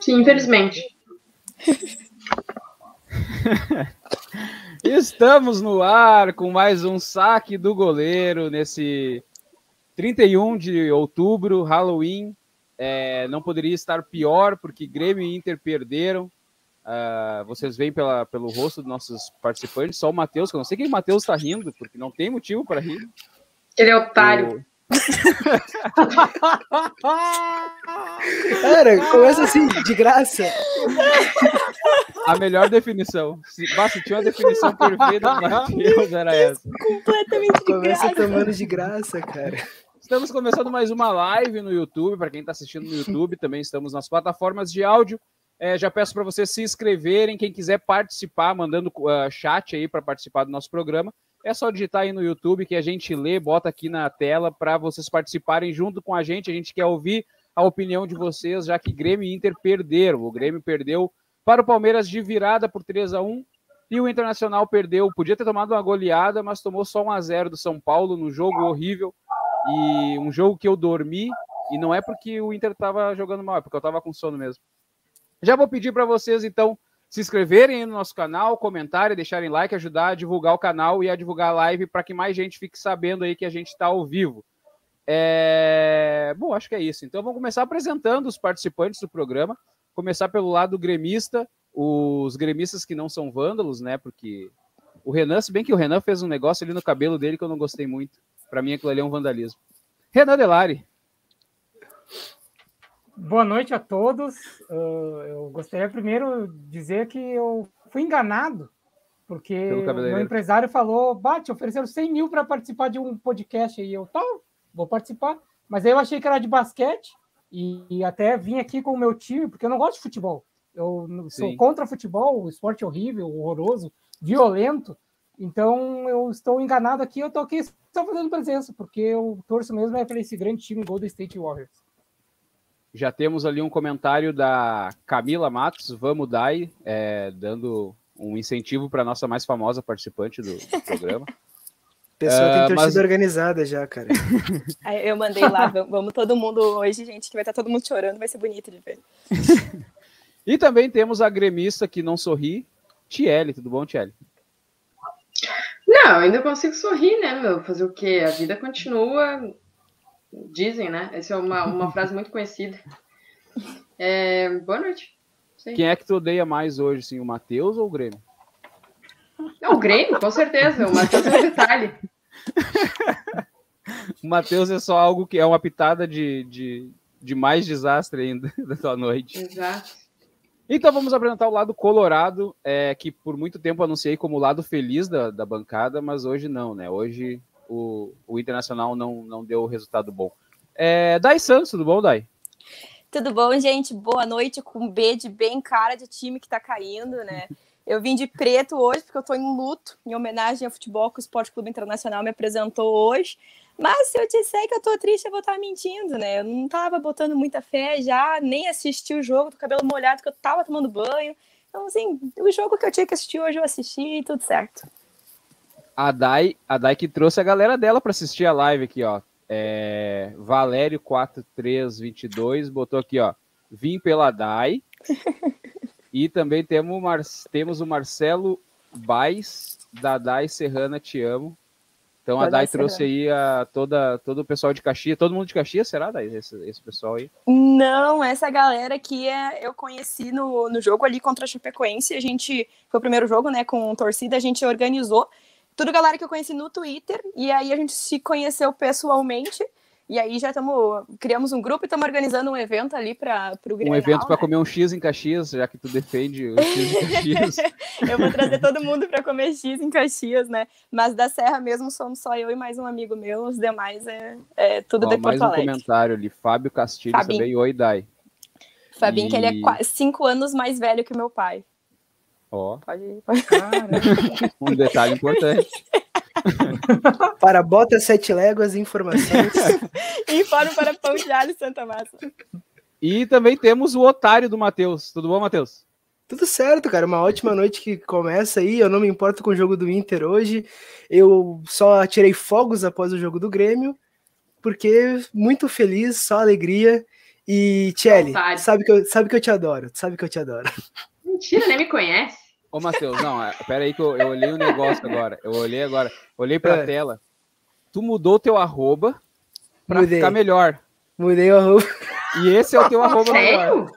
Sim, infelizmente. Estamos no ar com mais um saque do goleiro nesse 31 de outubro, Halloween. É, não poderia estar pior, porque Grêmio e Inter perderam. Uh, vocês veem pela, pelo rosto dos nossos participantes, só o Matheus, que eu não sei quem o Matheus está rindo, porque não tem motivo para rir. Ele é otário. Cara, começa assim, de graça. A melhor definição. Se, se tinha uma definição perfeita do Matheus, era essa. Completamente de Começa graça. tomando de graça, cara. Estamos começando mais uma live no YouTube. Para quem está assistindo no YouTube, também estamos nas plataformas de áudio. É, já peço para vocês se inscreverem. Quem quiser participar, mandando uh, chat aí para participar do nosso programa. É só digitar aí no YouTube que a gente lê, bota aqui na tela para vocês participarem junto com a gente. A gente quer ouvir a opinião de vocês, já que Grêmio e Inter perderam. O Grêmio perdeu para o Palmeiras de virada por 3 a 1 e o Internacional perdeu. Podia ter tomado uma goleada, mas tomou só 1 a 0 do São Paulo no jogo horrível e um jogo que eu dormi. E não é porque o Inter estava jogando mal, é porque eu estava com sono mesmo. Já vou pedir para vocês, então, se inscreverem no nosso canal, comentarem, deixarem like, ajudar a divulgar o canal e a divulgar a live para que mais gente fique sabendo aí que a gente está ao vivo. É... Bom, acho que é isso. Então vamos começar apresentando os participantes do programa. Começar pelo lado gremista, os gremistas que não são vândalos, né? Porque o Renan, se bem que o Renan fez um negócio ali no cabelo dele que eu não gostei muito. Para mim aquilo ali é um vandalismo. Renan Delari. Boa noite a todos. Uh, eu gostaria primeiro de dizer que eu fui enganado, porque o meu empresário falou: Bate, ofereceram 100 mil para participar de um podcast. E eu, tá, vou participar. Mas aí eu achei que era de basquete e, e até vim aqui com o meu time, porque eu não gosto de futebol. Eu sou Sim. contra futebol, esporte horrível, horroroso, violento. Então eu estou enganado aqui, eu estou aqui só fazendo presença, porque eu torço mesmo é para esse grande time Golden State Warriors. Já temos ali um comentário da Camila Matos, vamos Dai, é, dando um incentivo para a nossa mais famosa participante do, do programa. Pessoa uh, tem torcida mas... organizada já, cara. Eu mandei lá, vamos todo mundo hoje, gente, que vai estar todo mundo chorando, vai ser bonito de ver. e também temos a gremista que não sorri, Tiele, tudo bom, Tiele? Não, ainda consigo sorrir, né, meu? Fazer o quê? A vida continua, Dizem, né? Essa é uma, uma frase muito conhecida. É, boa noite. Sim. Quem é que tu odeia mais hoje, sim, o Matheus ou o Grêmio? Não, o Grêmio, com certeza. O Matheus é um detalhe. o Matheus é só algo que é uma pitada de, de, de mais desastre ainda da tua noite. Exato. Então vamos apresentar o lado colorado, é, que por muito tempo anunciei como o lado feliz da, da bancada, mas hoje não, né? Hoje o, o Internacional não, não deu resultado bom. É, Dai Santos, tudo bom, Dai? Tudo bom, gente? Boa noite com B de bem cara de time que tá caindo, né? Eu vim de preto hoje porque eu tô em luto, em homenagem ao futebol que o Esporte Clube Internacional me apresentou hoje. Mas se eu disser que eu tô triste, eu vou estar mentindo, né? Eu não tava botando muita fé já, nem assisti o jogo, do cabelo molhado, que eu tava tomando banho. Então, assim, o jogo que eu tinha que assistir hoje eu assisti e tudo certo a Dai, a Dai que trouxe a galera dela para assistir a live aqui, ó. É, Valério 4322 botou aqui, ó. Vim pela Dai. e também temos, temos o Marcelo Baes, da Dai Serrana Te Amo. Então a Dai trouxe aí a, toda, todo o pessoal de Caxias. Todo mundo de Caxias, será, Dai? Esse, esse pessoal aí? Não, essa galera aqui é, eu conheci no, no jogo ali contra a Chapecoense. A gente, foi o primeiro jogo, né, com torcida, a gente organizou tudo galera que eu conheci no Twitter, e aí a gente se conheceu pessoalmente. E aí já estamos criamos um grupo e estamos organizando um evento ali para o Grenal. Um evento para né? comer um X em Caxias, já que tu defende o X em Caxias. eu vou trazer todo mundo para comer X em Caxias, né? Mas da Serra mesmo somos só eu e mais um amigo meu, os demais é, é tudo Ó, de Porto mais um comentário ali, Fábio Castilho, Fabinho. também, oi Dai. Fabinho, e... que ele é cinco anos mais velho que o meu pai. Ó. Pode ir. Pode... um detalhe importante. para bota sete léguas informações. Informe para pão de alho Santa Massa. E também temos o otário do Matheus. Tudo bom, Matheus? Tudo certo, cara. Uma ótima noite que começa aí. Eu não me importo com o jogo do Inter hoje. Eu só tirei fogos após o jogo do Grêmio, porque muito feliz, só alegria. E, Tchelle, sabe que, eu, sabe que eu te adoro. Sabe que eu te adoro. Mentira, nem me conhece. Ô, Matheus, não, é, pera aí que eu, eu olhei o um negócio agora. Eu olhei agora. Olhei pra é. tela. Tu mudou teu arroba pra Mudei. ficar melhor. Mudei o arroba. E esse é o teu arroba Sério?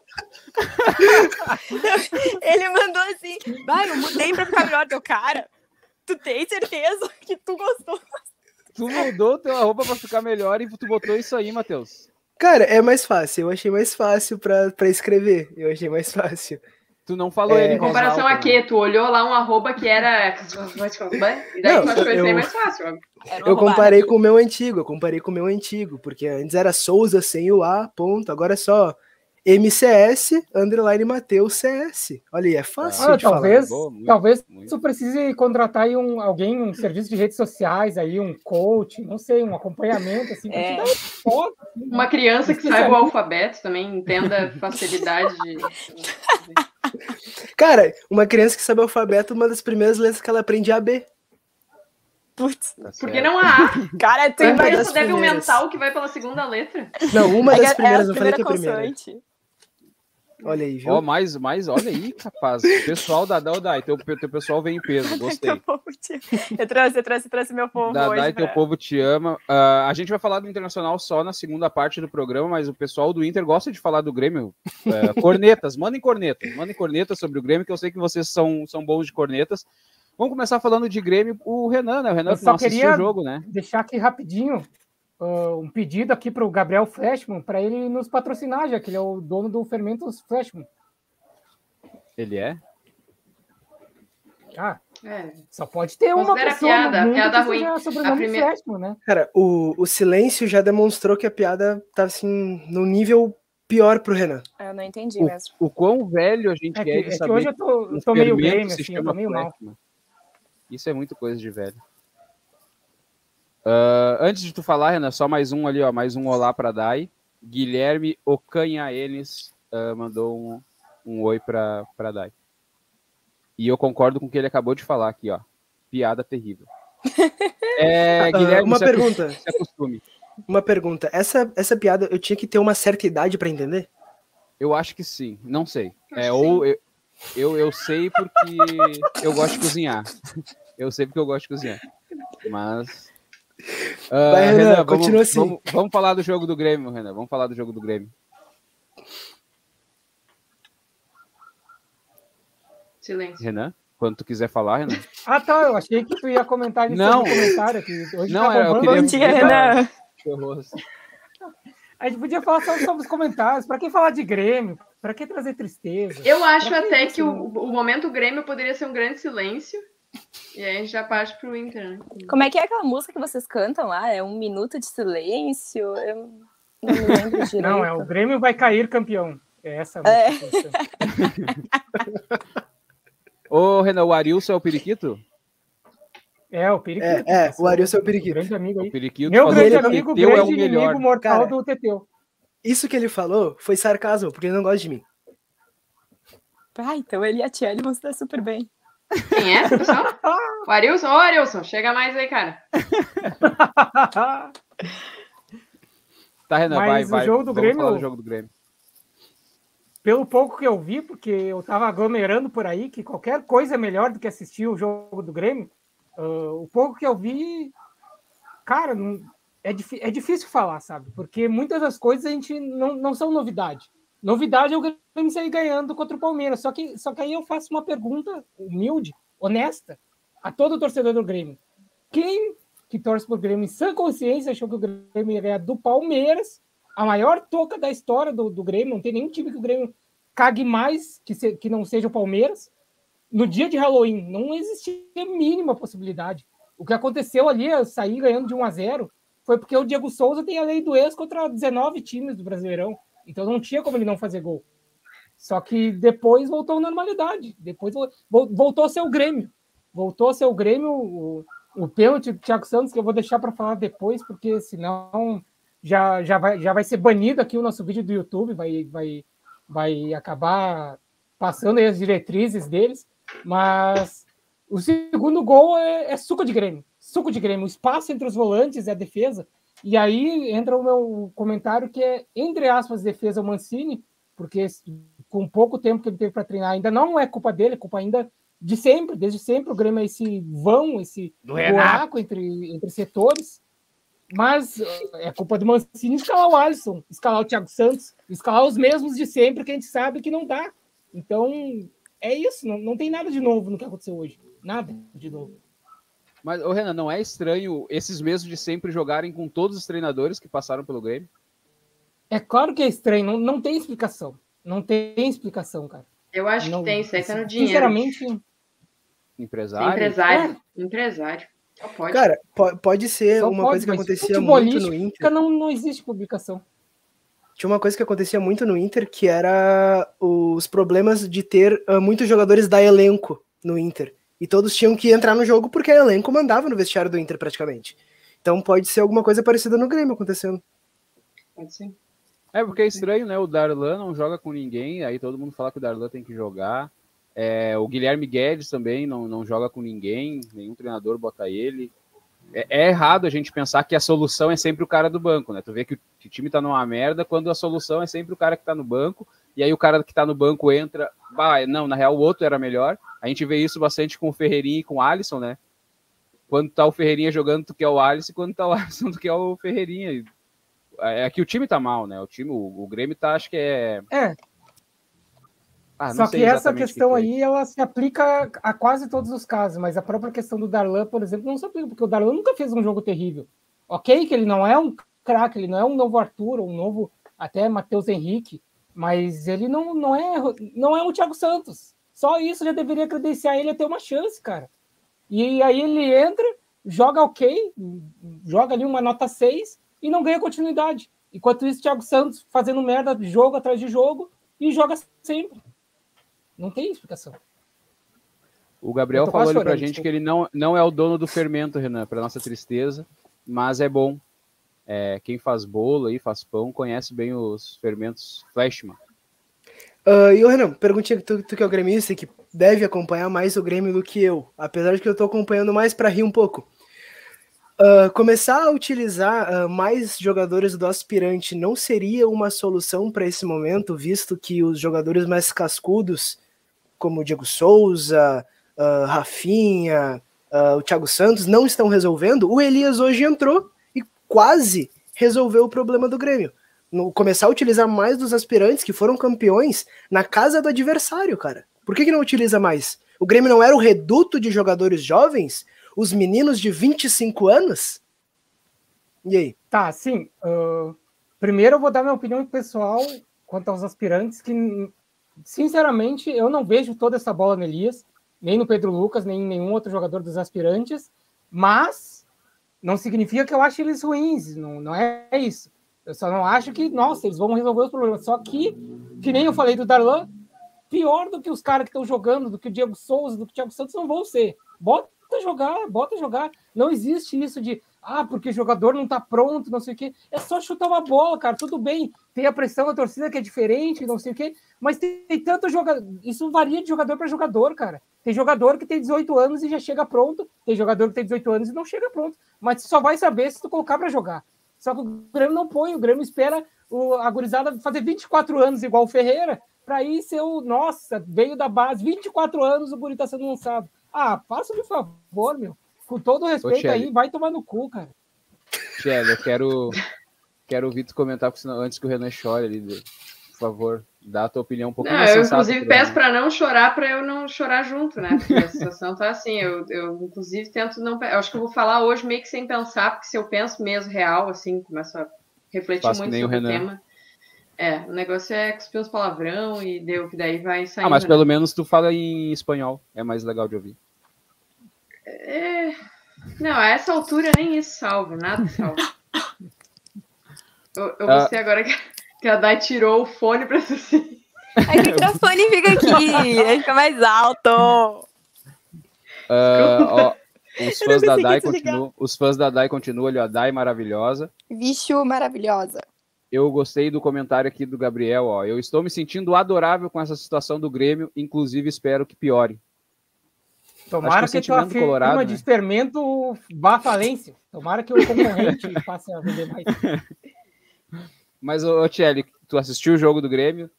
Ele mandou assim, vai, eu mudei pra ficar melhor teu cara. Tu tem certeza que tu gostou? Tu mudou teu arroba pra ficar melhor e tu botou isso aí, Matheus. Cara, é mais fácil. Eu achei mais fácil pra, pra escrever. Eu achei mais fácil. Tu não falou é... ele em comparação a quê? Tu olhou lá um arroba que era. E daí não, tu achou eu... mais fácil. Eu comparei com o meu antigo, eu comparei com o meu antigo, porque antes era Souza sem o A, ponto. Agora é só MCS, underline Mateus CS. Olha aí, é fácil ah, talvez, falar. Talvez muito. tu precise contratar aí um, alguém, um serviço de redes sociais, aí um coach, não sei, um acompanhamento, assim, é. foto, assim, Uma criança que saiba o alfabeto também, entenda facilidade de... Cara, uma criança que sabe o alfabeto, uma das primeiras letras que ela aprende é a B. Putz, tá Porque não há. Cara, tu imagina deve um mental que vai pela segunda letra. Não, uma é das primeiras, é eu falei que é a primeira. Olha aí, viu? Ó, oh, mais, mais, olha aí, capaz. O pessoal da Dai, teu, teu pessoal vem em peso, gostei. eu trouxe, eu trouxe, eu trouxe meu povo hoje, teu pra... povo te ama. Uh, a gente vai falar do Internacional só na segunda parte do programa, mas o pessoal do Inter gosta de falar do Grêmio. Uh, cornetas, mandem cornetas, mandem cornetas sobre o Grêmio, que eu sei que vocês são, são bons de cornetas. Vamos começar falando de Grêmio, o Renan, né? O Renan eu só queria o jogo, né? Deixar aqui rapidinho uh, um pedido aqui para o Gabriel Flashman para ele nos patrocinar, já que ele é o dono do Fermentos Flashman. Ele é? Ah, é. Só pode ter uma pessoa piada, no mundo piada que ruim. sobrenome primeira... Flashman, né? Cara, o, o silêncio já demonstrou que a piada tá assim no nível pior pro Renan. Ah, eu não entendi o, mesmo. O quão velho a gente é, que, é de é saber. Hoje eu tô, eu tô meio game, assim, eu tô meio mal. Isso é muito coisa de velho. Uh, antes de tu falar, Renan, só mais um ali, ó, mais um olá para Dai. Guilherme Ocanhaenes uh, mandou um, um oi para para Dai. E eu concordo com o que ele acabou de falar aqui, ó. Piada terrível. É, Guilherme, uma pergunta. É costume. Uma pergunta. Essa, essa piada eu tinha que ter uma certa idade para entender? Eu acho que sim. Não sei. É, ou eu, eu, eu sei porque eu gosto de cozinhar. Eu sei porque eu gosto de cozinhar. Mas. Uh, Vai, Renan, Renan vamos, continua assim. Vamos, vamos, falar do jogo do Grêmio, Renan. Vamos falar do jogo do Grêmio. Silêncio. Renan, quando tu quiser falar, Renan. Ah, tá. Eu achei que tu ia comentar isso não. no comentário aqui. Hoje não, tá eu queria... Bom dia, Renan. A gente podia falar só sobre os comentários. Para quem falar de Grêmio? Para que trazer tristeza? Eu acho até que, que o, o momento Grêmio poderia ser um grande silêncio e aí a gente já parte pro Inter, né? Como é que é aquela música que vocês cantam lá? É um minuto de silêncio? Eu não me lembro direito. Não, é o Grêmio vai cair campeão. É essa a é. música. É. Ô, Renan, o Arilson é o periquito? É, o periquito. É, é o Arilson é o periquito. Grande amigo aí. O periquito Meu grande amigo, grande é o melhor. mortal Cara, do Teteu. Isso que ele falou foi sarcasmo, porque ele não gosta de mim. Ah, então ele e a Tia vão se dar super bem. Quem é, pessoal? O Arilson? Ô, Arilson, chega mais aí, cara. tá, Renan, Mas vai, vai. Jogo do Grêmio, falar do jogo do Grêmio. Pelo pouco que eu vi, porque eu tava aglomerando por aí, que qualquer coisa é melhor do que assistir o jogo do Grêmio. Uh, o pouco que eu vi, cara, não, é, é difícil falar, sabe? Porque muitas das coisas a gente não, não são novidade. Novidade é o Grêmio sair ganhando contra o Palmeiras. Só que, só que aí eu faço uma pergunta humilde, honesta, a todo torcedor do Grêmio. Quem que torce pro Grêmio em sã consciência achou que o Grêmio ia ganhar do Palmeiras, a maior toca da história do, do Grêmio, não tem nenhum time que o Grêmio cague mais que, se, que não seja o Palmeiras. No dia de Halloween, não existia mínima possibilidade. O que aconteceu ali, eu sair ganhando de 1 a 0 foi porque o Diego Souza tem a lei do ex contra 19 times do Brasileirão. Então não tinha como ele não fazer gol. Só que depois voltou à normalidade. Depois voltou a ser o Grêmio. Voltou a ser o Grêmio, o, o pênalti do Thiago Santos, que eu vou deixar para falar depois, porque senão já, já, vai, já vai ser banido aqui o nosso vídeo do YouTube, vai, vai, vai acabar passando as diretrizes deles. Mas o segundo gol é, é suco de Grêmio. Suco de Grêmio. O espaço entre os volantes e a defesa E aí entra o meu comentário que é, entre aspas, defesa o Mancini, porque com pouco tempo que ele teve para treinar, ainda não é culpa dele, é culpa ainda de sempre, desde sempre o Grêmio é esse vão, esse do buraco entre, entre setores. Mas é culpa do Mancini escalar o Alisson, escalar o Thiago Santos, escalar os mesmos de sempre que a gente sabe que não dá. Então, é isso, não, não tem nada de novo no que aconteceu hoje. Nada de novo. Mas, ô Renan, não é estranho esses mesmos de sempre jogarem com todos os treinadores que passaram pelo Grêmio? É claro que é estranho, não, não tem explicação. Não tem explicação, cara. Eu acho não, que tem, isso aí tá no dinheiro. Sinceramente. Empresário? Empresário. É. Empresário. Pode. Cara, pode ser Só uma pode, coisa que acontecia muito no Inter. Não, não existe publicação. Tinha uma coisa que acontecia muito no Inter, que era os problemas de ter uh, muitos jogadores da elenco no Inter. E todos tinham que entrar no jogo porque a elenco mandava no vestiário do Inter praticamente. Então pode ser alguma coisa parecida no Grêmio acontecendo. Pode ser. É porque é estranho, né? O Darlan não joga com ninguém, aí todo mundo fala que o Darlan tem que jogar. É, o Guilherme Guedes também não, não joga com ninguém, nenhum treinador bota ele. É, é, errado a gente pensar que a solução é sempre o cara do banco, né? Tu vê que o, que o time tá numa merda quando a solução é sempre o cara que tá no banco, e aí o cara que tá no banco entra, bah, não, na real o outro era melhor. A gente vê isso bastante com o Ferreirinha e com o Alisson, né? Quando tá o Ferreirinha jogando, tu quer o Alisson, quando tá o Alisson, tu quer o Ferreirinha. É, é que o time tá mal, né? O time, o, o Grêmio tá, acho que é. É, ah, Só que essa questão que aí, ela se aplica a quase todos os casos, mas a própria questão do Darlan, por exemplo, não se aplica, porque o Darlan nunca fez um jogo terrível. Ok, que ele não é um craque, ele não é um novo Arthur, um novo até Matheus Henrique, mas ele não, não, é, não é o Thiago Santos. Só isso já deveria credenciar ele a ter uma chance, cara. E aí ele entra, joga ok, joga ali uma nota 6 e não ganha continuidade. Enquanto isso, Thiago Santos fazendo merda jogo atrás de jogo e joga sempre. Não tem explicação. O Gabriel falou ali pra gente que ele não, não é o dono do fermento, Renan, para nossa tristeza, mas é bom. É, quem faz bolo aí, faz pão, conhece bem os fermentos Flashman. Uh, e o Renan, perguntinha que tu, tu, que é o gremista que deve acompanhar mais o Grêmio do que eu, apesar de que eu tô acompanhando mais para rir um pouco. Uh, começar a utilizar uh, mais jogadores do aspirante não seria uma solução para esse momento, visto que os jogadores mais cascudos como Diego Souza, uh, Rafinha, o Thiago Santos, não estão resolvendo, o Elias hoje entrou quase resolveu o problema do Grêmio. No, começar a utilizar mais dos aspirantes que foram campeões na casa do adversário, cara. Por que, que não utiliza mais? O Grêmio não era o reduto de jogadores jovens? Os meninos de 25 anos? E aí? Tá, sim. Uh, primeiro eu vou dar minha opinião pessoal quanto aos aspirantes, que sinceramente, eu não vejo toda essa bola no Elias, nem no Pedro Lucas, nem em nenhum outro jogador dos aspirantes, mas não significa que eu ache eles ruins, não, não é isso. Eu só não acho que, nossa, eles vão resolver os problemas. Só que, que nem eu falei do Darlan, pior do que os caras que estão jogando, do que o Diego Souza, do que o Thiago Santos, não vão ser. Bota jogar, bota jogar. Não existe isso de, ah, porque o jogador não tá pronto, não sei o quê. É só chutar uma bola, cara. Tudo bem. Tem a pressão da torcida que é diferente, não sei o quê. Mas tem, tem tanto jogador. Isso varia de jogador para jogador, cara. Tem jogador que tem 18 anos e já chega pronto. Tem jogador que tem 18 anos e não chega pronto. Mas só vai saber se tu colocar para jogar. Só que o Grêmio não põe. O Grêmio espera o, a gurizada fazer 24 anos igual o Ferreira para ir ser o. Nossa, veio da base. 24 anos o Guri tá sendo lançado. Ah, faça me favor, meu. Com todo respeito Ô, aí, vai tomar no cu, cara. Tchelle, eu quero, quero ouvir tu comentar, senão, antes que o Renan chore ali, por favor, dá a tua opinião um pouco não, mais Eu, inclusive, peço para não chorar, para eu não chorar junto, né? Porque a situação tá assim, eu, eu, inclusive, tento não... Eu acho que eu vou falar hoje meio que sem pensar, porque se eu penso mesmo real, assim, começo a refletir Faço muito sobre o, o tema... É, o negócio é cuspir uns palavrão e deu, que daí vai sair. Ah, mas né? pelo menos tu fala em espanhol, é mais legal de ouvir. É... Não, a essa altura nem isso salve, nada salve. Eu, eu gostei ah. agora que, que a Dai tirou o fone pra assistir. É que o microfone fica aqui, fica mais alto. Uh, ó, os fãs da Dai continuam, os fãs da Dai continuam, olha, a Dai maravilhosa. Bicho maravilhosa. Eu gostei do comentário aqui do Gabriel, ó. Eu estou me sentindo adorável com essa situação do Grêmio, inclusive espero que piore. Tomara que, que a tua firma né? de experimento vá à falência. Tomara que o concorrente passe a vender mais. Mas, ô, Thierry, tu assistiu o jogo do Grêmio?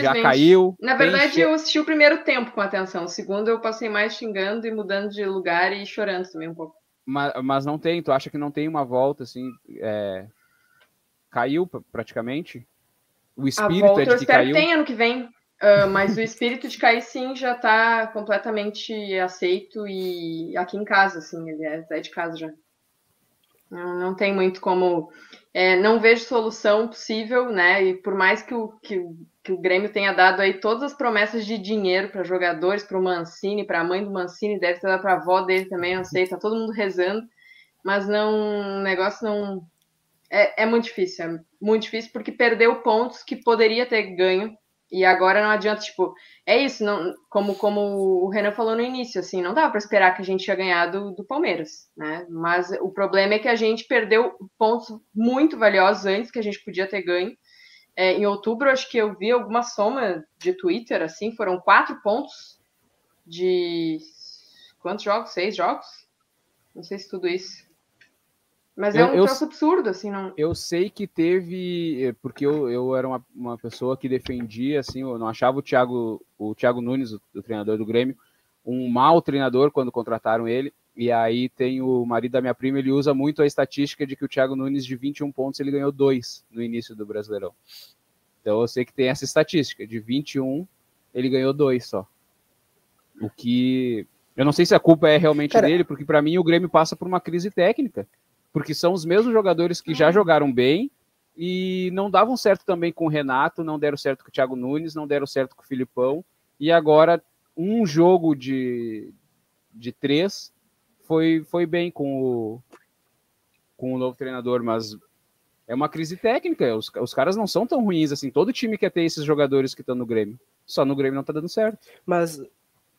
Já caiu? Na verdade, eu assisti o primeiro tempo com atenção. O segundo eu passei mais xingando e mudando de lugar e chorando também um pouco. Mas, mas não tem, tu acha que não tem uma volta assim? É... Caiu praticamente? O espírito a volta, é de que eu espero caiu? que tem ano que vem. Uh, mas o espírito de cair sim já está completamente aceito e aqui em casa, assim, ele é, é de casa já. Não, não tem muito como. É, não vejo solução possível, né? E por mais que o, que, que o Grêmio tenha dado aí todas as promessas de dinheiro para jogadores, para o Mancini, para a mãe do Mancini, deve ter dado para a avó dele também, não sei, tá todo mundo rezando, mas não, o negócio não. É, é muito difícil, é muito difícil porque perdeu pontos que poderia ter ganho e agora não adianta, tipo, é isso, não, como, como o Renan falou no início, assim, não dava para esperar que a gente ia ganhar do, do Palmeiras, né? Mas o problema é que a gente perdeu pontos muito valiosos antes que a gente podia ter ganho. É, em outubro, acho que eu vi alguma soma de Twitter, assim, foram quatro pontos de quantos jogos? Seis jogos? Não sei se tudo isso. Mas é um eu, troço absurdo, assim, não. Eu sei que teve, eh, porque eu, eu era uma, uma pessoa que defendia, assim, eu não achava o Thiago, o Thiago Nunes, o, o treinador do Grêmio, um mau treinador quando contrataram ele. E aí tem o marido da minha prima, ele usa muito a estatística de que o Thiago Nunes, de 21 pontos, ele ganhou dois no início do Brasileirão. Então eu sei que tem essa estatística, de 21, ele ganhou dois só. O que. Eu não sei se a culpa é realmente Cara, dele, porque para mim o Grêmio passa por uma crise técnica porque são os mesmos jogadores que já uhum. jogaram bem e não davam certo também com o Renato, não deram certo com o Thiago Nunes, não deram certo com o Filipão, e agora um jogo de, de três foi, foi bem com o, com o novo treinador, mas é uma crise técnica, os, os caras não são tão ruins assim, todo time quer ter esses jogadores que estão no Grêmio, só no Grêmio não tá dando certo. Mas,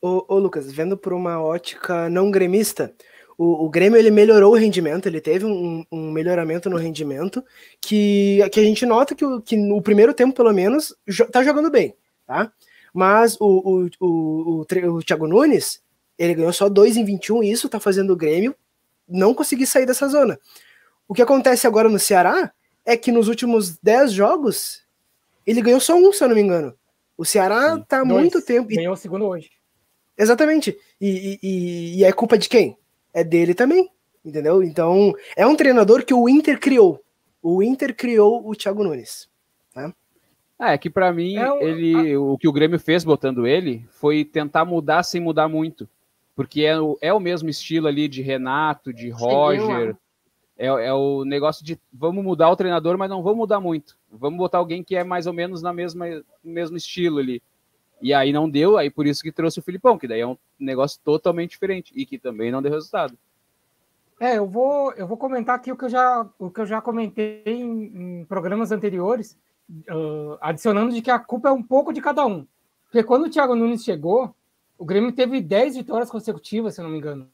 ô, ô Lucas, vendo por uma ótica não gremista, o, o Grêmio ele melhorou o rendimento, ele teve um, um, melhoramento no rendimento que, que a gente nota que, o, que no primeiro tempo, pelo menos, jo tá jogando bem, tá? Mas o, o, o, o, o Thiago Nunes, ele ganhou só 2 em 21 e isso tá fazendo o Grêmio não conseguir sair dessa zona. O que acontece agora no Ceará é que nos últimos 10 jogos ele ganhou só um, se eu não me engano. O Ceará Sim. tá há muito tempo. Ganhou o segundo hoje. Exatamente. E, e, e, é culpa de quem? É dele também, entendeu? Então, é um treinador que o Inter criou. O Inter criou o Thiago Nunes. Né? É, que para mim, é o... ele, o que o Grêmio fez botando ele foi tentar mudar sem mudar muito. Porque é o, é o mesmo estilo ali de Renato, de Roger. É, é o negócio de vamos mudar o treinador, mas não vamos mudar muito. Vamos botar alguém que é mais ou menos na mesma, no mesmo estilo ali. E aí não deu, aí por isso que trouxe o Filipão, que daí é um negócio totalmente diferente e que também não deu resultado. É, eu vou, eu vou comentar aqui o que eu já, o que eu já comentei em, em programas anteriores, uh, adicionando de que a culpa é um pouco de cada um. Porque quando o Thiago Nunes chegou, o Grêmio teve 10 vitórias consecutivas, se eu não me engano.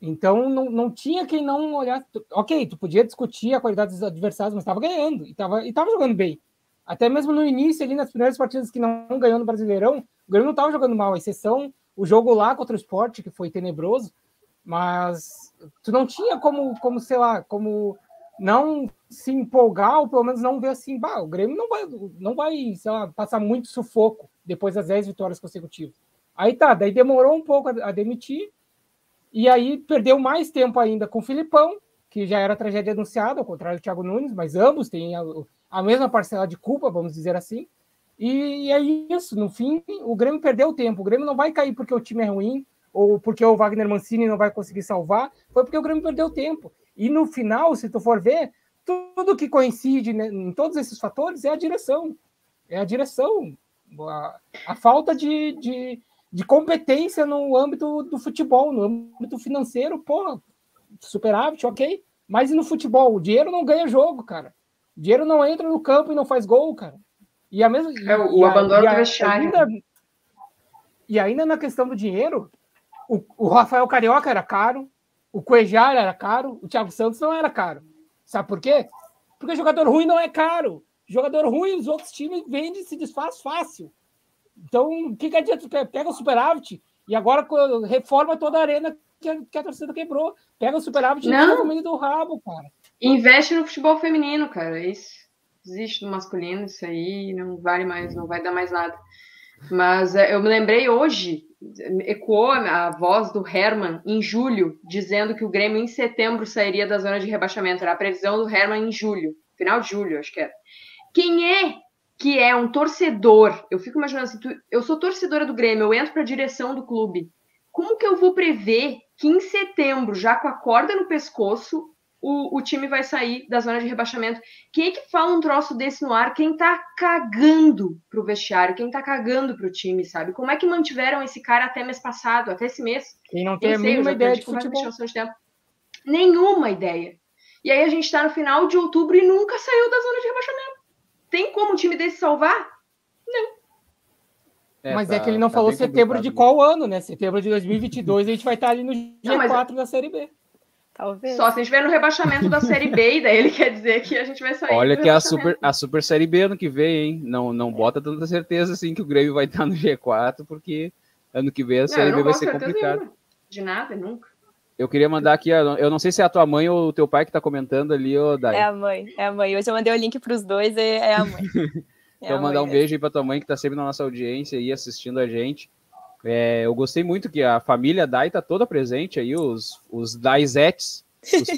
Então não, não tinha quem não olhar. Ok, tu podia discutir a qualidade dos adversários, mas estava ganhando e estava e tava jogando bem. Até mesmo no início, ali nas primeiras partidas que não ganhou no Brasileirão, o Grêmio não estava jogando mal, exceção o jogo lá contra o Sport, que foi tenebroso, mas tu não tinha como, como sei lá, como não se empolgar, ou pelo menos não ver assim, bah, o Grêmio não vai, não vai, sei lá, passar muito sufoco depois das 10 vitórias consecutivas. Aí tá, daí demorou um pouco a, a demitir, e aí perdeu mais tempo ainda com o Filipão, que já era tragédia anunciada, ao contrário do Thiago Nunes, mas ambos têm a, mesma parcela de culpa, vamos dizer assim. E é isso, no fim, o Grêmio perdeu tempo. O Grêmio não vai cair porque o time é ruim, ou porque o Wagner Mancini não vai conseguir salvar, foi porque o Grêmio perdeu tempo. E no final, se tu for ver, tudo que coincide né, em todos esses fatores é a direção. É a direção. A, a falta de, de, de, competência no âmbito do futebol, no âmbito financeiro, pô, superávit, ok. Mas e no futebol? O dinheiro não ganha jogo, cara. Dinheiro não entra no campo e não faz gol, cara. E a mesma. É, o, abandono do vestiário. Ainda, e ainda na questão do dinheiro, o, o Rafael Carioca era caro, o Cuejar era caro, o Thiago Santos não era caro. Sabe por quê? Porque jogador ruim não é caro. Jogador ruim, os outros times vendem e se desfaz fácil. Então, o que, que adianta? Pega o superávit E agora reforma toda a arena que a, que a torcida quebrou. Pega o superávit e no meio do rabo, cara. Investe no futebol feminino, cara. Isso existe no masculino, isso aí não vale mais, não vai dar mais nada. Mas é, eu me lembrei hoje, ecoou a voz do Herman em julho, dizendo que o Grêmio em setembro sairia da zona de rebaixamento. Era a previsão do Herman em julho, final de julho, acho que era. Quem é que é um torcedor? Eu fico imaginando assim, tu, eu sou torcedora do Grêmio, eu entro para a direção do clube. Como que eu vou prever que em setembro, já com a corda no pescoço, o, o, time vai sair da zona de rebaixamento. Quem é que fala um troço desse no ar? Quem tá cagando pro vestiário, quem tá cagando pro time, sabe? Como é que mantiveram esse cara até mês passado, até esse mês? Quem não tem a mínima ideia de futebol. De tempo. Nenhuma ideia. E aí a gente tá no final de outubro e nunca saiu da zona de rebaixamento. Tem como um time desse salvar? Não. É, Mas tá, é que ele não tá falou setembro de qual ano, né? Setembro de 2022 a gente vai estar tá ali no G4 não, mas... da Série B. Talvez. Só se a gente estiver no rebaixamento da Série B, e daí ele quer dizer que a gente vai sair. Olha que a super, a super Série B ano que vem, hein? Não, não bota tanta certeza assim que o Grêmio vai estar no G4, porque ano que vem a Série B vai ser complicado. De nada, nunca. Eu queria mandar aqui, eu não sei se é a tua mãe ou o teu pai que está comentando ali, ô Dai. É a mãe, é a mãe. Hoje eu mandei o link para os dois, é a mãe. É então, a mandar mãe, um beijo aí para tua mãe que está sempre na nossa audiência aí assistindo a gente. É, eu gostei muito que a família Dai tá toda presente aí, os, os Daizetes,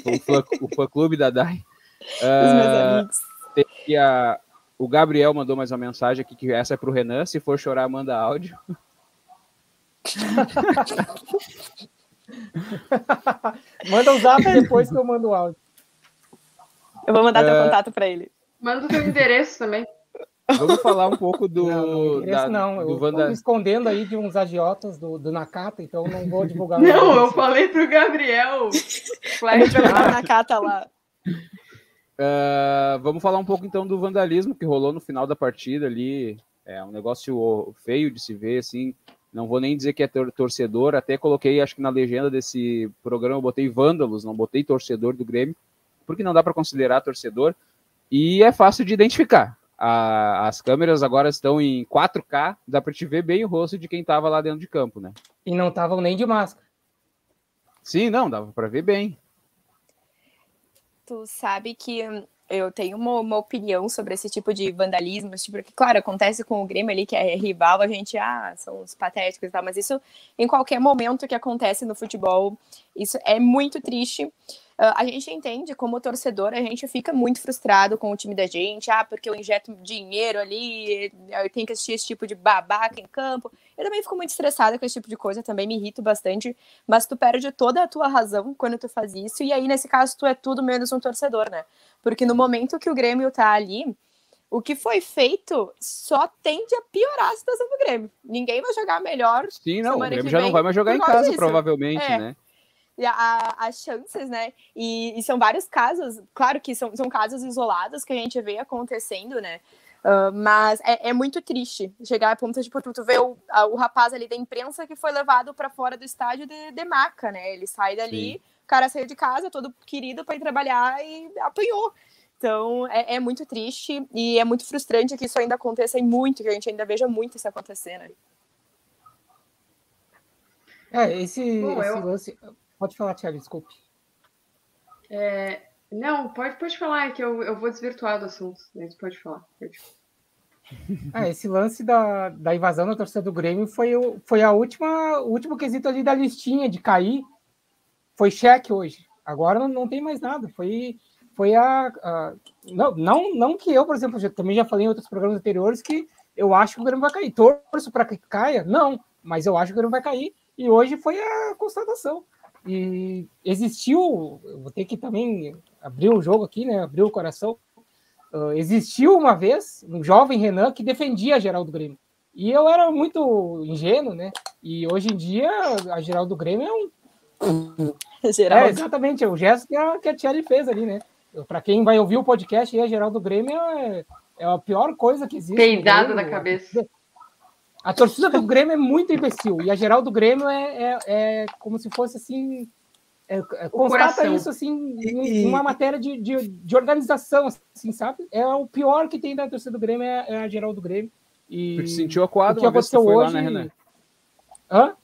o, fã, o fã clube da Dai. Os uh, meus ah, amigos. Tem a, o Gabriel mandou mais uma mensagem aqui, que essa é pro Renan. Se for chorar, manda áudio. manda o um zap depois que eu mando o áudio. Eu vou mandar uh, teu ah, contato para ele. Manda o teu endereço também. Vamos falar um pouco do. Não, da, não. eu Vanda... me escondendo aí de uns agiotas do, do Nakata, então não vou divulgar. Não, eu falei pro Gabriel. Vai na Nakata lá. Uh, vamos falar um pouco então do vandalismo que rolou no final da partida ali. É um negócio feio de se ver, assim. Não vou nem dizer que é torcedor, até coloquei, acho que na legenda desse programa, eu botei vândalos, não botei torcedor do Grêmio, porque não dá para considerar torcedor. E é fácil de identificar a, as câmeras agora estão em 4K, dá para te ver bem o rosto de quem estava lá dentro de campo, né? E não estavam nem de máscara. Sim, não, dava para ver bem. Tu sabe que eu tenho uma, uma, opinião sobre esse tipo de vandalismo, tipo, porque, claro, acontece com o Grêmio ali, que é rival, a gente, ah, são os patéticos e tal, mas isso, em qualquer momento que acontece no futebol, isso é muito triste. Uh, a gente entende, como torcedor, a gente fica muito frustrado com o time da gente, ah, porque eu injeto dinheiro ali, eu tenho que assistir esse tipo de babaca em campo. Eu também fico muito estressada com esse tipo de coisa, também me irrito bastante, mas tu perde toda a tua razão quando tu faz isso, e aí, nesse caso, tu é tudo menos um torcedor, né? Porque no momento que o Grêmio tá ali, o que foi feito só tende a piorar a situação do Grêmio. Ninguém vai jogar melhor. Sim, não, o Grêmio já não vai mais jogar em casa, disso. provavelmente, é. né? A, as chances, né? E, e, são vários casos, claro que são, são casos isolados que a gente vê acontecendo, né? Uh, mas é, é, muito triste chegar a ponto de tipo, tu ver o, a, o rapaz ali da imprensa que foi levado para fora do estádio de, de, maca, né? Ele sai dali, Sim. o cara saiu de casa todo querido para ir trabalhar e apanhou. Então é, é, muito triste e é muito frustrante que isso ainda aconteça e muito, que a gente ainda veja muito isso acontecer, né? É, esse, Bom, esse eu... lance. Pode falar, Thiago, desculpe. É, não, pode, pode falar, é que eu, eu vou desvirtuar do assunto. Mas pode falar. Pode. Ah, esse lance da, da invasão da torcida do Grêmio foi, o, foi a última, o último quesito ali da listinha de cair. Foi cheque hoje. Agora não, não tem mais nada. Foi, foi a, a. não, não, não que eu, por exemplo, já, também já falei em outros programas anteriores que eu acho que o Grêmio vai cair. Torço para que caia? Não, mas eu acho que o Grêmio vai cair. E hoje foi a constatação. E existiu, vou ter que também abrir o jogo aqui, né? Abrir o coração. Uh, existiu uma vez um jovem Renan que defendia a Geraldo Grêmio. E eu era muito ingênuo, né? E hoje em dia a Geraldo Grêmio é um. Geraldo. É, exatamente, é o gesto que a, que a Thierry fez ali, né? Para quem vai ouvir o podcast, a Geraldo Grêmio é, é a pior coisa que existe. Peidado na cabeça. A torcida do Grêmio é muito imbecil. E a geral do Grêmio é, é, é como se fosse assim. É, é, constata isso assim em uma matéria de, de, de, organização, assim, sabe? É o pior que tem da torcida do Grêmio é, é a geral do Grêmio. E tu te sentiu acuado o que aconteceu hoje? Lá, né, Renan? Hã?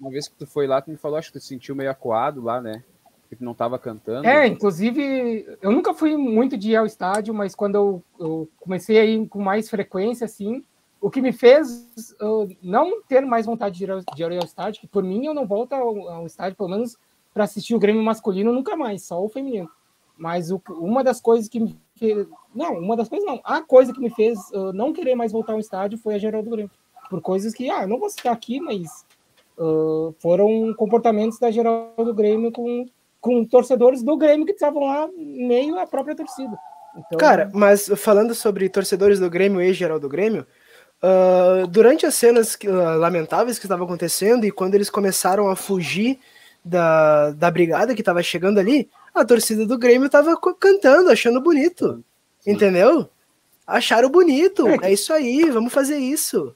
uma vez que tu foi lá, tu me falou, acho que tu se sentiu meio acuado lá, né? Que tu não estava cantando. É, inclusive, eu nunca fui muito de ir ao estádio, mas quando eu, eu comecei a ir com mais frequência, assim, o que me fez uh, não ter mais vontade de ir, ao, de ir ao estádio, que por mim eu não volto ao, ao estádio, pelo menos para assistir o Grêmio masculino nunca mais, só o feminino. Mas o, uma das coisas que me fez. Não, uma das coisas não. A coisa que me fez uh, não querer mais voltar ao estádio foi a geral do Grêmio. Por coisas que, ah, não vou citar aqui, mas uh, foram comportamentos da geral do Grêmio com, com torcedores do Grêmio que estavam lá meio a própria torcida. Então... Cara, mas falando sobre torcedores do Grêmio e geral do Grêmio, uh, durante as cenas que, uh, lamentáveis que estavam acontecendo e quando eles começaram a fugir da, da brigada que estava chegando ali, a torcida do Grêmio tava cantando, achando bonito. Entendeu? Acharam bonito. É, é isso aí, vamos fazer isso.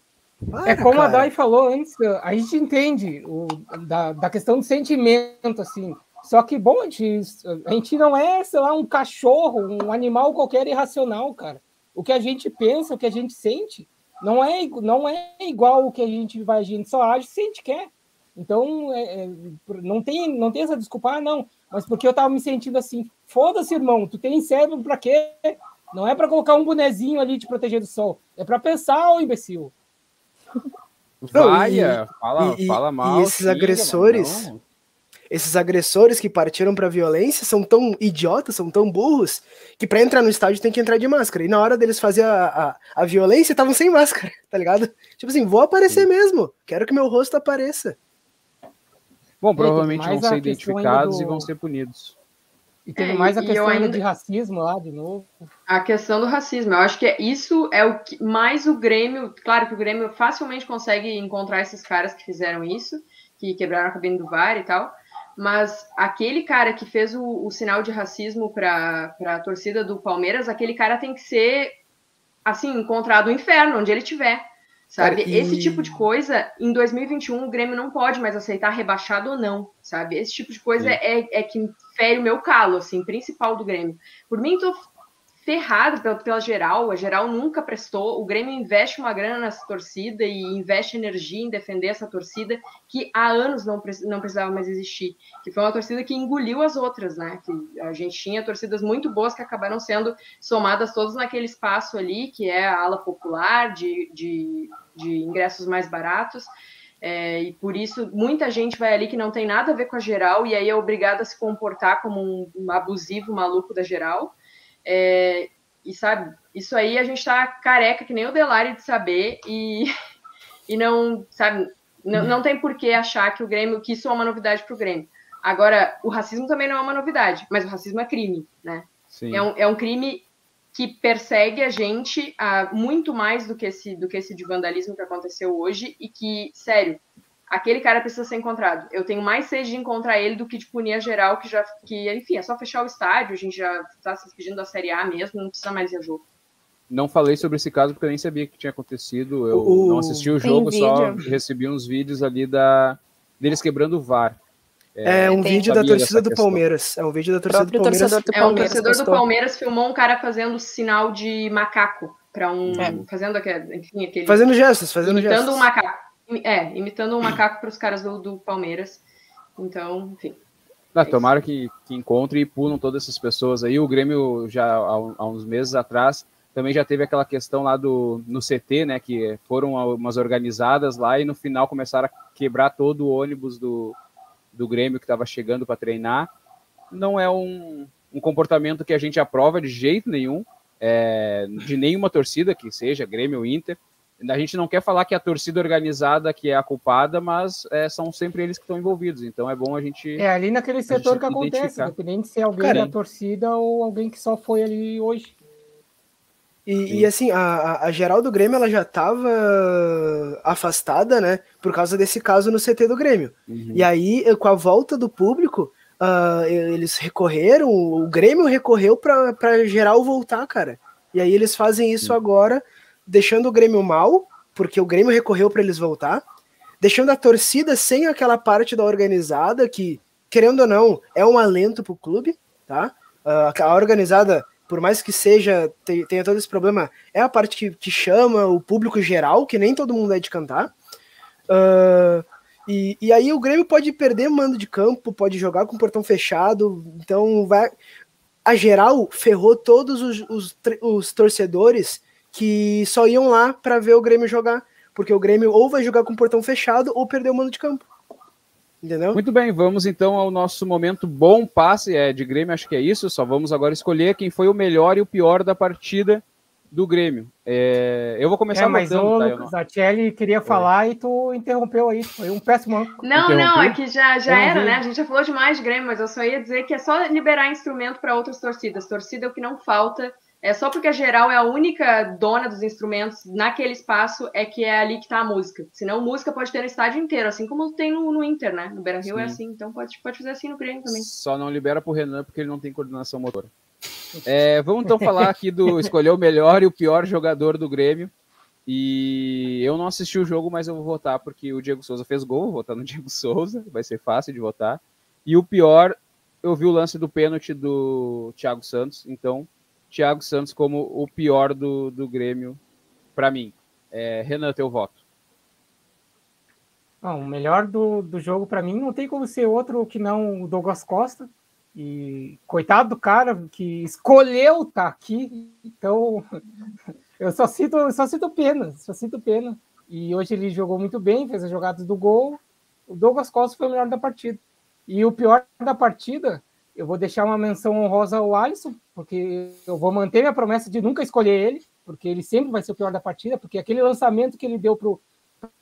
Para, é como cara. a Dai falou antes, a gente entende o, da, da questão do sentimento, assim. Só que, bom, a gente, a gente não é, sei lá, um cachorro, um animal qualquer irracional, cara. O que a gente pensa, o que a gente sente, não é, não é igual o que a gente vai, a gente só age se a gente quer. Então, é, é, não, tem, não tem essa desculpa, ah, não, mas porque eu tava me sentindo assim, foda-se, irmão, tu tem cérebro para quê? Não é para colocar um bonezinho ali te proteger do sol, é para pensar, ô imbecil. Vai, fala, e, fala mal. E esses agressores, esses agressores que partiram para violência são tão idiotas, são tão burros, que para entrar no estádio tem que entrar de máscara. E na hora deles fazer a, a, a violência, estavam sem máscara, tá ligado? Tipo assim, vou aparecer Sim. mesmo, quero que meu rosto apareça. Bom, provavelmente vão ser identificados do... e vão ser punidos. E teve é, mais a questão ainda... de racismo lá de novo. A questão do racismo. Eu acho que é, isso é o que mais o Grêmio. Claro que o Grêmio facilmente consegue encontrar esses caras que fizeram isso, que quebraram a cabine do VAR e tal. Mas aquele cara que fez o, o sinal de racismo para a torcida do Palmeiras, aquele cara tem que ser assim, encontrado no inferno, onde ele estiver. Sabe? E... Esse tipo de coisa, em 2021, o Grêmio não pode mais aceitar rebaixado ou não, sabe? Esse tipo de coisa é, é que fere o meu calo, assim, principal do Grêmio. Por mim, tô ferrado pela, pela geral, a geral nunca prestou. O Grêmio investe uma grana nessa torcida e investe energia em defender essa torcida que há anos não, não precisava mais existir. Que foi uma torcida que engoliu as outras, né? Que a gente tinha torcidas muito boas que acabaram sendo somadas todas naquele espaço ali, que é a ala popular de, de, de ingressos mais baratos. É, e por isso muita gente vai ali que não tem nada a ver com a geral e aí é obrigada a se comportar como um, um abusivo maluco da geral. É, e sabe, isso aí a gente tá careca, que nem o Delari de saber, e, e não, sabe, não, não tem por que achar que o Grêmio, que isso é uma novidade para o Grêmio. Agora, o racismo também não é uma novidade, mas o racismo é crime, né? É um, é um crime que persegue a gente a, muito mais do que, esse, do que esse de vandalismo que aconteceu hoje e que, sério, aquele cara precisa ser encontrado. Eu tenho mais sede de encontrar ele do que de punir a geral, que já, que, enfim, é só fechar o estádio, a gente já está se despedindo da Série A mesmo, não precisa mais ir a jogo. Não falei sobre esse caso porque eu nem sabia que tinha acontecido. Eu o... não assisti o jogo, só recebi uns vídeos ali da deles quebrando o VAR. É, é um vídeo da torcida do Palmeiras. É um vídeo da torcida do Palmeiras. Do é, um torcedor do Palmeiras filmou um cara fazendo sinal de macaco para um. É. Fazendo aquele, enfim, aquele. Fazendo gestos, fazendo gestos. um macaco. É, imitando um macaco para os caras do, do, Palmeiras. Então, enfim. Ah, tomara que, que encontre e pulam todas essas pessoas aí. O Grêmio, já há, há, uns meses atrás, também já teve aquela questão lá do, no CT, né? Que foram umas organizadas lá e no final começaram a quebrar todo o ônibus do, do Grêmio que estava chegando para treinar. Não é um, um comportamento que a gente aprova de jeito nenhum, é, de nenhuma torcida que seja, Grêmio ou Inter. A gente não quer falar que é a torcida organizada que é a culpada, mas é, são sempre eles que estão envolvidos. Então é bom a gente. É ali naquele setor que acontece, independente se é alguém Cara, da torcida ou alguém que só foi ali hoje. E, e, assim, a, a geral do Grêmio ela já estava afastada, né? Por causa desse caso no CT do Grêmio. Uhum. E aí, com a volta do público, uh, eles recorreram, o Grêmio recorreu para geral voltar, cara. E aí eles fazem isso uhum. agora deixando o Grêmio mal, porque o Grêmio recorreu para eles voltar, deixando a torcida sem aquela parte da organizada que, querendo ou não, é um alento para o clube, tá? Uh, a organizada, por mais que seja tenha todo esse problema, é a parte que, que chama o público geral, que nem todo mundo é de cantar. Uh, E, e aí o Grêmio pode perder mando de campo, pode jogar com o portão fechado, então vai. A geral ferrou todos os, os, os torcedores que só iam lá para ver o Grêmio jogar, porque o Grêmio ou vai jogar com o portão fechado ou perder o mando de campo. Entendeu? Muito bem, vamos então ao nosso momento bom passe é, de Grêmio, acho que é isso. Só vamos agora escolher quem foi o melhor e o pior da partida do Grêmio. É, eu vou começar é, mas o tá, Zatelli queria falar e tu interrompeu aí. Foi um péssimo. Não, não, é que já, já era, né? A gente já falou demais de Grêmio, mas eu só ia dizer que é só liberar instrumento para outras torcidas. Torcida é o que não falta. É só porque a geral é a única dona dos instrumentos naquele espaço é que é ali que tá a música. Senão música pode ter no estádio inteiro, assim como tem no, no Inter, né? No Beira Rio é assim, então pode, pode fazer assim no Grêmio também. Só não libera pro Renan porque ele não tem coordenação motora. É, vamos então falar aqui do escolher o melhor e o pior jogador do Grêmio. E eu não assisti o jogo, mas eu vou votar porque o Diego Souza fez gol, vou votar no Diego Souza, vai ser fácil de votar. E o pior, eu vi o lance do pênalti do Thiago Santos, então Thiago Santos como o pior do, do Grêmio para mim. É, Renan, teu voto. Bom, o melhor do, do jogo para mim não tem como ser outro que não o Douglas Costa. E coitado do cara que escolheu estar tá aqui. Então, eu só sinto, só sinto pena, só sinto pena. E hoje ele jogou muito bem, fez as jogadas do gol. O Douglas Costa foi o melhor da partida. E o pior da partida eu vou deixar uma menção honrosa ao Alisson, porque eu vou manter minha promessa de nunca escolher ele, porque ele sempre vai ser o pior da partida, porque aquele lançamento que ele deu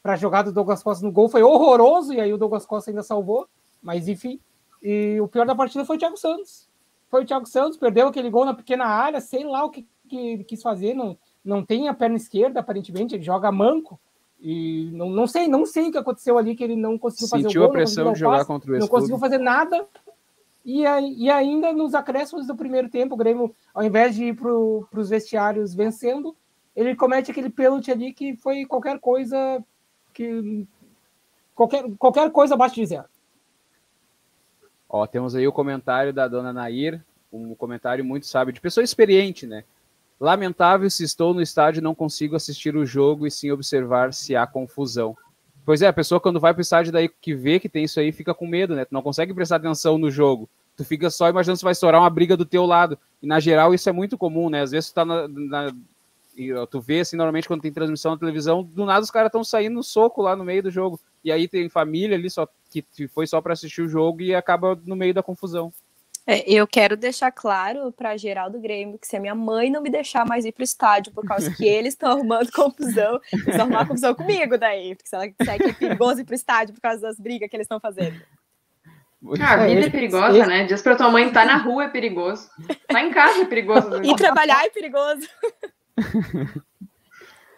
para a jogada do Douglas Costa no gol foi horroroso, e aí o Douglas Costa ainda salvou, mas enfim. E o pior da partida foi o Thiago Santos. Foi o Thiago Santos, perdeu aquele gol na pequena área, sei lá o que, que ele quis fazer, não, não tem a perna esquerda, aparentemente, ele joga manco. E não, não sei, não sei o que aconteceu ali, que ele não conseguiu Sentiu fazer o gol. Sentiu a pressão de jogar passe, contra o Não conseguiu fazer nada. E, e ainda nos acréscimos do primeiro tempo, o Grêmio, ao invés de ir para os vestiários vencendo, ele comete aquele pênalti ali que foi qualquer coisa que. Qualquer, qualquer coisa abaixo de zero. Ó, temos aí o comentário da dona Nair, um comentário muito sábio, de pessoa experiente, né? Lamentável se estou no estádio e não consigo assistir o jogo e sim observar se há confusão. Pois é, a pessoa quando vai para o estádio daí que vê que tem isso aí fica com medo, né? Tu não consegue prestar atenção no jogo. Tu fica só imaginando se vai estourar uma briga do teu lado. E na geral isso é muito comum, né? Às vezes tu tá na, na tu vê assim, normalmente quando tem transmissão na televisão, do nada os caras estão saindo no soco lá no meio do jogo. E aí tem família ali só que foi só para assistir o jogo e acaba no meio da confusão. É, eu quero deixar claro para geral do Grêmio que se a minha mãe não me deixar mais ir pro estádio por causa que eles estão arrumando confusão, eles vão arrumar confusão comigo daí, porque se ela disser que é perigoso ir pro estádio por causa das brigas que eles estão fazendo. Ah, a vida é perigosa, né? Diz pra tua mãe, tá na rua é perigoso. Tá em casa é perigoso. e trabalhar é perigoso.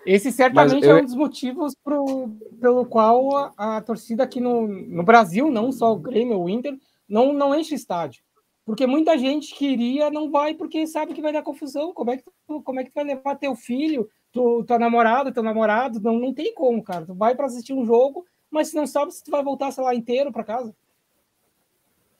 Esse certamente eu... é um dos motivos pro, pelo qual a, a, torcida aqui no, no Brasil, não só o Grêmio, o Inter, não, não enche estádio. Porque muita gente queria, não vai porque sabe que vai dar confusão. Como é que tu, como é que tu vai levar teu filho, tu, tua namorada, teu namorado? Não, não tem como, cara. Tu vai para assistir um jogo, mas se não sabe se tu vai voltar, sei lá, inteiro para casa.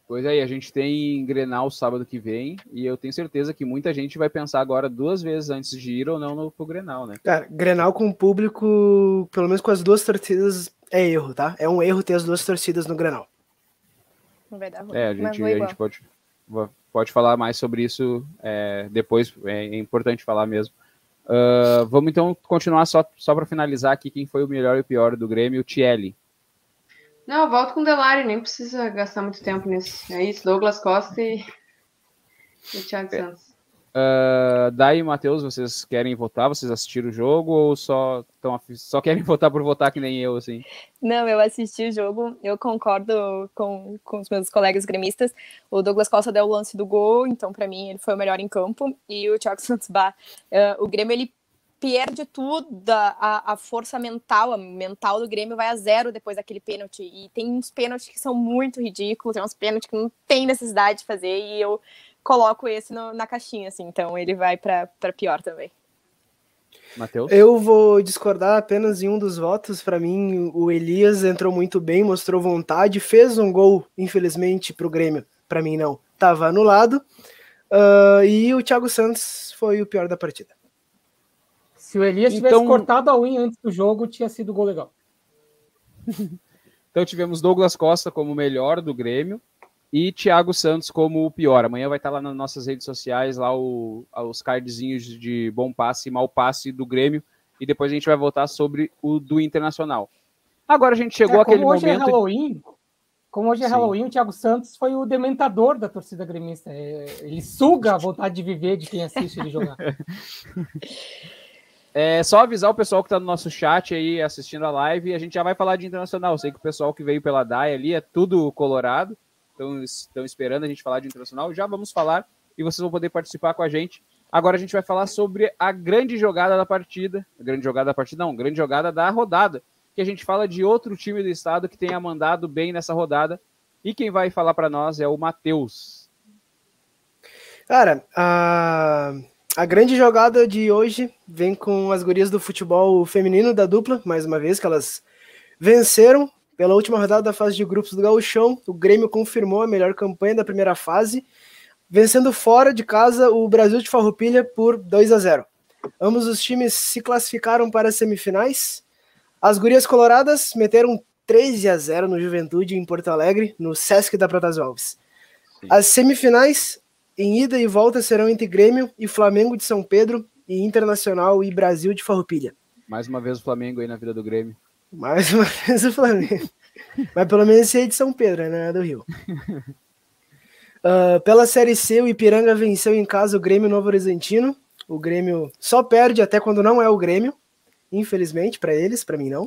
Pois aí, é, a gente tem Grenal sábado que vem e eu tenho certeza que muita gente vai pensar agora duas vezes antes de ir ou não no pro Grenal, né? Cara, Grenal com o público, pelo menos com as duas torcidas, é erro, tá? É um erro ter as duas torcidas no Grenal. Não vai dar ruim. É, a gente, a gente pode pode falar mais sobre isso é, depois, é, é, importante falar mesmo. Uh, vamos então continuar só, só para finalizar aqui quem foi o melhor e o pior do Grêmio, o Thielli. Não, eu volto com o Delari, nem precisa gastar muito tempo nisso. É isso, Douglas Costa e, e Thiago é. Santos. Uh, daí, Matheus, vocês querem votar? Vocês assistiram o jogo ou só, tão, só querem votar por votar que nem eu, assim? Não, eu assisti o jogo, eu concordo com, com os meus colegas gremistas. O Douglas Costa deu o lance do gol, então para mim ele foi o melhor em campo. E o Thiago Santos Bar, uh, o Grêmio ele perde tudo, a, a força mental, a mental do Grêmio vai a zero depois daquele pênalti. E tem uns pênaltis que são muito ridículos, tem uns pênaltis que não tem necessidade de fazer, e eu coloco esse no, na caixinha, assim, então ele vai para pior também. Matheus? Eu vou discordar apenas em um dos votos. Para mim, o Elias entrou muito bem, mostrou vontade, fez um gol, infelizmente, para o Grêmio. Para mim, não. Tava anulado. Uh, e o Thiago Santos foi o pior da partida. Se o Elias então... tivesse cortado a unha antes do jogo, tinha sido gol legal. Então tivemos Douglas Costa como o melhor do Grêmio e Thiago Santos como o pior. Amanhã vai estar lá nas nossas redes sociais, lá o, os cardzinhos de bom passe e mau passe do Grêmio. E depois a gente vai voltar sobre o do Internacional. Agora a gente chegou é, àquele é momento. É Halloween, como hoje é Sim. Halloween, o Thiago Santos foi o dementador da torcida gremista. É, ele suga a vontade de viver de quem assiste ele jogar. É só avisar o pessoal que está no nosso chat aí assistindo a live. A gente já vai falar de internacional. Sei que o pessoal que veio pela DAI ali é tudo colorado. Estão esperando a gente falar de internacional. Já vamos falar e vocês vão poder participar com a gente. Agora a gente vai falar sobre a grande jogada da partida. A grande jogada da partida, não, grande jogada da rodada. Que a gente fala de outro time do estado que tenha mandado bem nessa rodada. E quem vai falar para nós é o Matheus. Cara, a. A grande jogada de hoje vem com as gurias do futebol feminino da dupla, mais uma vez, que elas venceram pela última rodada da fase de grupos do Gauchão. O Grêmio confirmou a melhor campanha da primeira fase, vencendo fora de casa o Brasil de Farroupilha por 2 a 0. Ambos os times se classificaram para as semifinais. As gurias coloradas meteram 13 a 0 no Juventude em Porto Alegre, no Sesc da Pratas Alves. As semifinais, em ida e volta serão entre Grêmio e Flamengo de São Pedro e Internacional e Brasil de Farroupilha. Mais uma vez o Flamengo aí na vida do Grêmio. Mais uma vez o Flamengo. Mas pelo menos esse é de São Pedro, né? Do Rio. Uh, pela Série C, o Ipiranga venceu em casa o Grêmio Novo Horizontino. O Grêmio só perde até quando não é o Grêmio. Infelizmente, para eles, para mim não.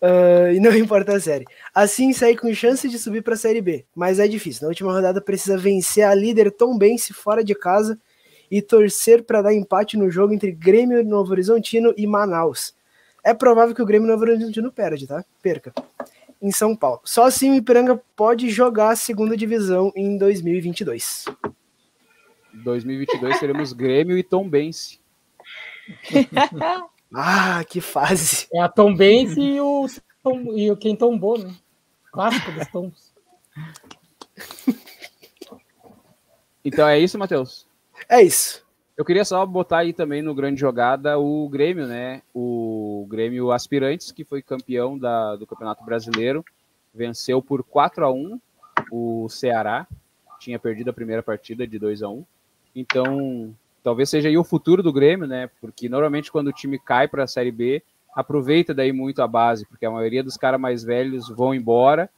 Uh, e não importa a série. Assim sai com chance de subir para a Série B, mas é difícil. Na última rodada precisa vencer a líder Tom Bense fora de casa e torcer para dar empate no jogo entre Grêmio Novo Horizontino e Manaus. É provável que o Grêmio Novo Horizontino perde, tá? Perca. Em São Paulo. Só assim o Ipiranga pode jogar a segunda divisão em 2022. 2022 teremos Grêmio e Tom Bense. Ah, que fase! É a Tom Benz e o, e o quem tombou, né? Clássico dos tombos. Então é isso, Matheus? É isso. Eu queria só botar aí também no grande jogada o Grêmio, né? O Grêmio Aspirantes, que foi campeão da, do Campeonato Brasileiro, venceu por 4 a 1 o Ceará, tinha perdido a primeira partida de 2 a 1 Então, talvez seja aí o futuro do Grêmio, né? Porque normalmente quando o time cai para a Série B, aproveita daí muito a base, porque a maioria dos caras mais velhos vão embora,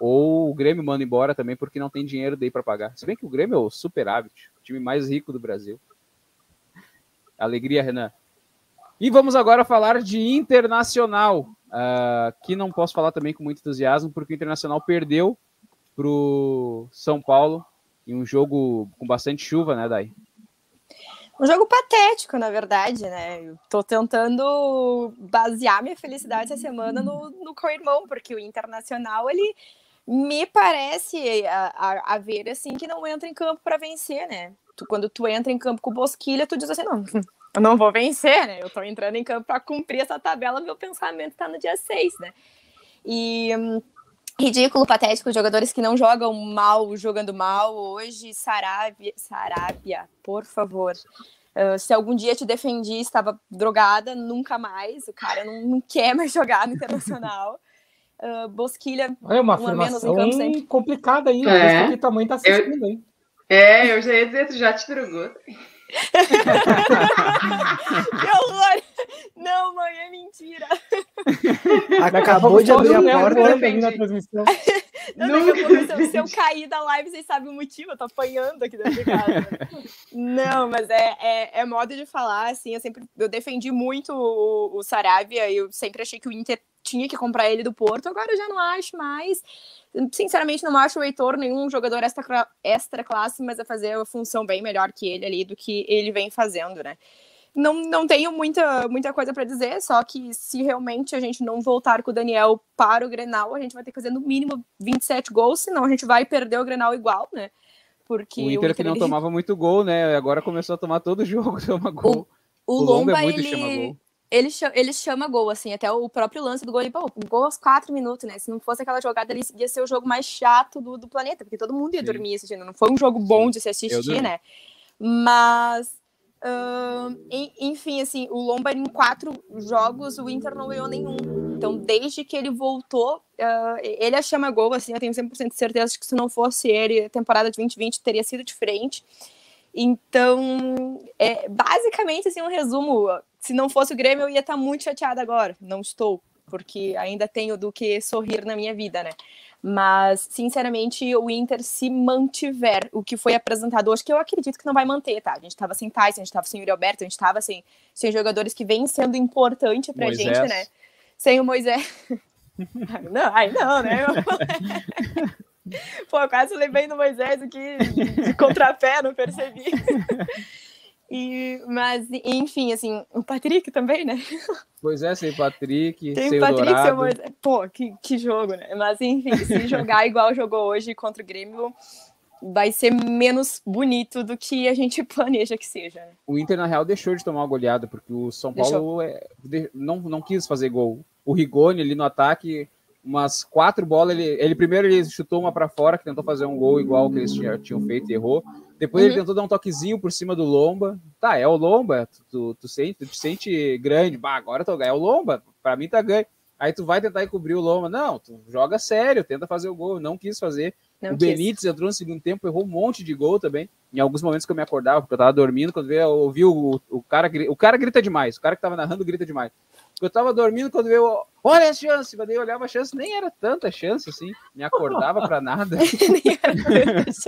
ou o Grêmio manda embora também porque não tem dinheiro daí para pagar. Se bem que o Grêmio é o superávit, o time mais rico do Brasil. Alegria, Renan. E vamos agora falar de Internacional, uh, que não posso falar também com muito entusiasmo, porque o Internacional perdeu para o São Paulo em um jogo com bastante chuva, né, Dai? Um jogo patético, na verdade, né? Eu tô tentando basear minha felicidade essa semana no, no co-irmão, porque o Internacional, ele me parece a, a, a, ver, assim, que não entra em campo para vencer, né? Tu, quando tu entra em campo com Bosquilha, tu diz assim, não, eu não vou vencer, né? Eu tô entrando em campo para cumprir essa tabela, meu pensamento tá no dia 6, né? E... Hum, ridículo, patético, jogadores que não jogam mal, jogando mal hoje, Sarabia, Sarabia, por favor. Uh, se algum dia te defendi, estava drogada, nunca mais. O cara não, não quer mais jogar no Internacional. Uh, Bosquilha, é uma um menos em campo sempre. complicada aí, é. que tua mãe tá assistindo, eu, hein? É, eu já ia dizer, tu já te drogou. que horror! Não, mãe, é mentira. Acabou de abrir a porta na transmissão. Não, Nunca daqui a pouco, se, se eu cair da live, vocês sabem o motivo, eu tô apanhando aqui dentro de casa. Não, mas é, é, é, modo de falar, assim, eu sempre eu defendi muito o, o Saravia, eu sempre achei que o Inter tinha que comprar ele do Porto, agora eu já não acho mais. Sinceramente, não acho o Heitor nenhum jogador extra, extra classe, mas a fazer a função bem melhor que ele ali, do que ele vem fazendo, né? Não, não tenho muita, muita coisa para dizer, só que se realmente a gente não voltar com o Daniel para o Grenal, a gente vai ter que fazer no mínimo 27 gols, senão a gente vai perder o Grenal igual, né? Porque o Inter, o Inter que não ele... tomava muito gol, né? Agora começou a tomar todo jogo, toma gol. O, o, o Lomba, Lomba é muito ele... ele chama, ele chama gol, assim, até o próprio lance do gol, ele, pô, gol aos quatro minutos, né? Se não fosse aquela jogada, ele ia ser o jogo mais chato do, do planeta, porque todo mundo ia Sim. dormir assistindo. Não foi um jogo bom de se assistir, né? Mas, uh, enfim, assim, o Lomba em quatro jogos, o Inter não ganhou nenhum. Então, desde que ele voltou, uh, ele a chama gol, assim, eu tenho 100% de certeza que se não fosse ele, a temporada de 2020 teria sido diferente. Então, é basicamente assim um resumo. Se não fosse o Grêmio, eu ia estar muito chateada agora. Não estou, porque ainda tenho do que sorrir na minha vida, né? Mas, sinceramente, o Inter, se mantiver o que foi apresentado hoje, que eu acredito que não vai manter, tá? A gente tava sem Tyson, a gente tava sem Yuri Alberto, a gente tava sem, sem jogadores que vêm sendo importante pra Moisés. gente, né? Sem o Moisés. não, ai, não, né? Pô, quase lembrei do Moisés aqui de contrapé, não percebi. E, mas, enfim, assim, o Patrick também, né? Pois é, sem Patrick, Tem sem Patrick, o. Sem Pô, que, que jogo, né? Mas, enfim, se jogar igual jogou hoje contra o Grêmio, vai ser menos bonito do que a gente planeja que seja. Né? O Inter, na real, deixou de tomar uma goleada, porque o São Paulo é, não, não quis fazer gol. O Rigoni ali no ataque umas quatro bolas. Ele, ele primeiro ele chutou uma para fora, que tentou fazer um gol igual que eles tinham, tinham feito e errou. Depois uhum. ele tentou dar um toquezinho por cima do Lomba. Tá, é o Lomba, tu, tu, tu sente, tu te sente grande. Bah, agora tô, é o Lomba, para mim tá ganho. Aí tu vai tentar encobrir o Lomba. Não, tu joga sério, tenta fazer o gol. Não quis fazer. Não o quis. Benítez entrou no segundo tempo, errou um monte de gol também. Em alguns momentos que eu me acordava, porque eu tava dormindo, quando eu ouvi o, o cara, o cara grita demais. O cara que tava narrando grita demais. Eu tava dormindo quando veio, olha a chance, mas daí eu olhava a chance, nem era tanta chance assim, me acordava para nada.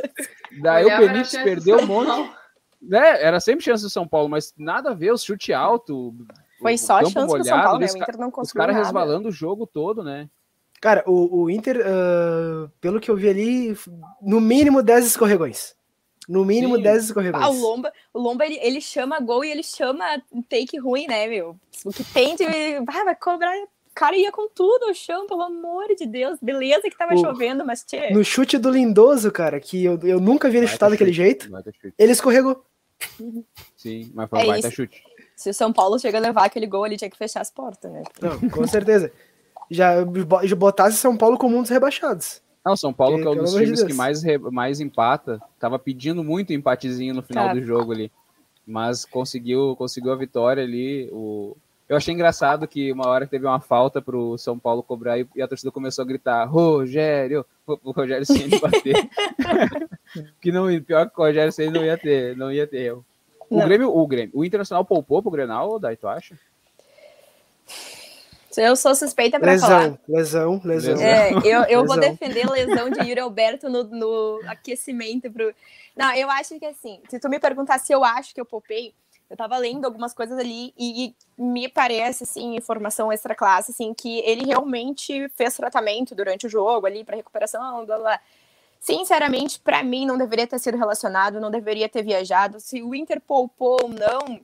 daí o Benítez perdeu um monte. Né? Era sempre chance do São Paulo, mas nada a ver, o chute alto. Foi só chance molhado, do São Paulo, né? O Inter não conseguiu. Os caras resvalando o jogo todo, né? Cara, o, o Inter, uh, pelo que eu vi ali, no mínimo 10 escorregões. No mínimo Sim. 10 escorregões. Ah, o Lomba, o Lomba ele, ele chama gol e ele chama take ruim, né, meu? O que tem de. Ah, vai cobrar. O cara ia com tudo ao chão, pelo amor de Deus. Beleza que tava o, chovendo, mas tchê. No chute do Lindoso, cara, que eu, eu nunca vi ele chutar daquele jeito, ele escorregou. Sim, mas foi um é baita chute. Se o São Paulo chega a levar aquele gol, ele tinha que fechar as portas, né? Não, com certeza. Já, já botasse São Paulo como um dos rebaixados. Não, São Paulo, que, que é um dos times que mais, mais empata, tava pedindo muito empatezinho no final do jogo ali. Mas conseguiu, conseguiu a vitória ali. O... Eu achei engraçado que uma hora teve uma falta pro São Paulo cobrar e a torcida começou a gritar: Rogério! O Rogério sem bater. que não, pior que o Rogério sem não ia ter, não ia ter erro. O Grêmio, o Grêmio, o Internacional poupou pro Grenal, daí tu acha? Eu sou suspeita para falar. Lesão, lesão, é, eu, eu lesão. vou defender lesão de Yuri Alberto no, no aquecimento pro. Não, eu acho que assim, se tu me perguntar se eu acho que eu poupei, eu tava lendo algumas coisas ali e, e me parece, assim, informação extra classe, assim, que ele realmente fez tratamento durante o jogo ali para recuperação, blá blá. Sinceramente, para mim não deveria ter sido relacionado, não deveria ter viajado. Se o Inter poupou ou não,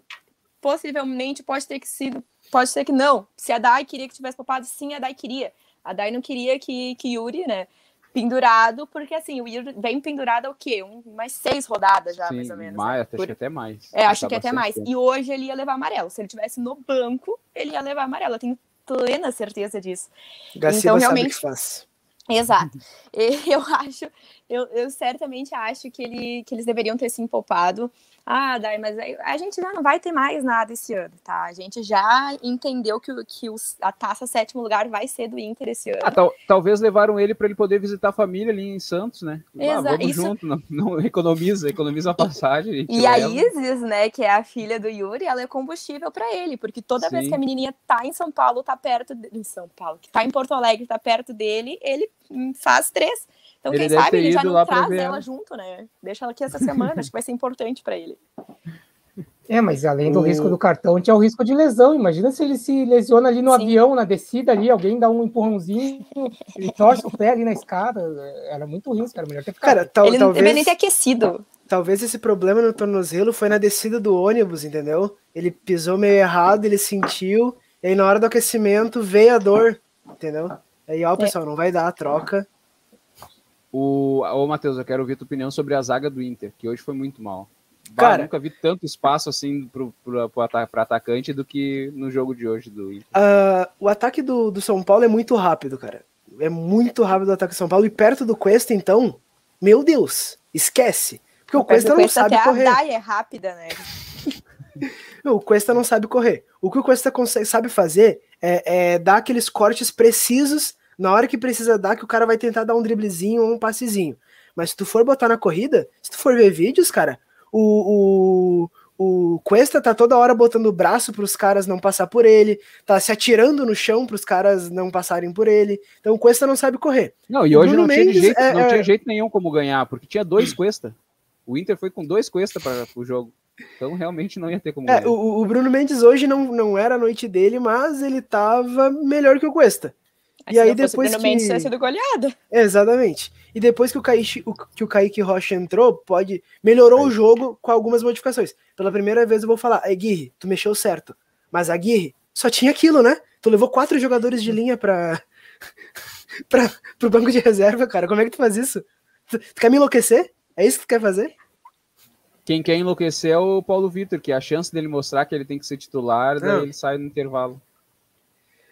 possivelmente pode ter que sido pode ser que não. Se a Dai queria que tivesse poupado, sim, a Dai queria. A Dai não queria que, que Yuri, né? Pendurado, porque assim, o Yuri vem pendurado o quê? Um, mais seis rodadas já, sim, mais ou menos. Mais, né? acho que até mais. É, acho que até mais. Tempo. E hoje ele ia levar amarelo. Se ele tivesse no banco, ele ia levar amarelo. Eu tenho plena certeza disso. Gaciba então, realmente. Faz. Exato. Eu acho, eu, eu certamente acho que, ele, que eles deveriam ter se poupado. Ah, Dai, mas a gente já não vai ter mais nada esse ano, tá? A gente já entendeu que, que os, a taça sétimo lugar vai ser do Inter esse ano. Ah, tal, talvez levaram ele para ele poder visitar a família ali em Santos, né? Exato. Ah, vamos Isso... junto, não, não, economiza, economiza a passagem. E, a Isis, né, que é a filha do Yuri, ela é combustível para ele, porque toda Sim. vez que a menininha tá em São Paulo, tá perto de, em São Paulo, que tá em Porto Alegre, tá perto dele, ele faz três. Então, ele quem sabe ele já não traz ela junto, né? Deixa ela aqui essa semana, acho que vai ser importante para ele. É, mas além do o... risco do cartão, tinha o risco de lesão. Imagina se ele se lesiona ali no Sim. avião, na descida ali, alguém dá um empurrãozinho, ele torce o pé ali na escada. Era muito risco, era melhor ter ficado. Cara, tal, ele talvez... não nem ter aquecido. Talvez esse problema no tornozelo foi na descida do ônibus, entendeu? Ele pisou meio errado, ele sentiu, e aí na hora do aquecimento veio a dor, entendeu? Aí, ó, é. pessoal, é. não vai dar a troca. O, ô, Matheus, eu quero ouvir tua opinião sobre a zaga do Inter, que hoje foi muito mal. Cara, nunca vi tanto espaço assim pro, pro, pro atacante do que no jogo de hoje do Inter. Uh, o ataque do, do São Paulo é muito rápido, cara. É muito rápido o ataque do São Paulo. E perto do Cuesta, então, meu Deus, esquece. Porque o Cuesta não sabe correr. A é rápida, né? o Cuesta não sabe correr. O que o Cuesta consegue, sabe fazer É, é dar aqueles cortes precisos na hora que precisa dar, que o cara vai tentar dar um driblezinho ou um passezinho. Mas se tu for botar na corrida, se tu for ver vídeos, cara, o, o, o Cuesta tá toda hora botando o braço para os caras não passar por ele, tá se atirando no chão para os caras não passarem por ele. Então o Cuesta não sabe correr. Não, e hoje não, tinha, jeito, é, não é... tinha jeito nenhum como ganhar, porque tinha dois Cuesta. O Inter foi com dois Cuesta para o jogo. Então realmente não ia ter como. É, o, o, Bruno Mendes hoje não, não era a noite dele, mas ele tava melhor que o Cuesta. e aí depois que... Mendes tinha sido goleada. Exatamente. E depois que o, Kaique, o, que o Kaique Rocha entrou, pode melhorou o jogo com algumas modificações. Pela primeira vez eu vou falar, Aguirre, tu mexeu certo. Mas Aguirre, só tinha aquilo, né? Tu levou quatro jogadores de linha para para pro banco de reserva, cara. Como é que tu faz isso? Tu, tu quer me enlouquecer? É isso que tu quer fazer? Quem quer enlouquecer é o Paulo Vitor, que é a chance dele mostrar que ele tem que ser titular, daí ele sai no intervalo.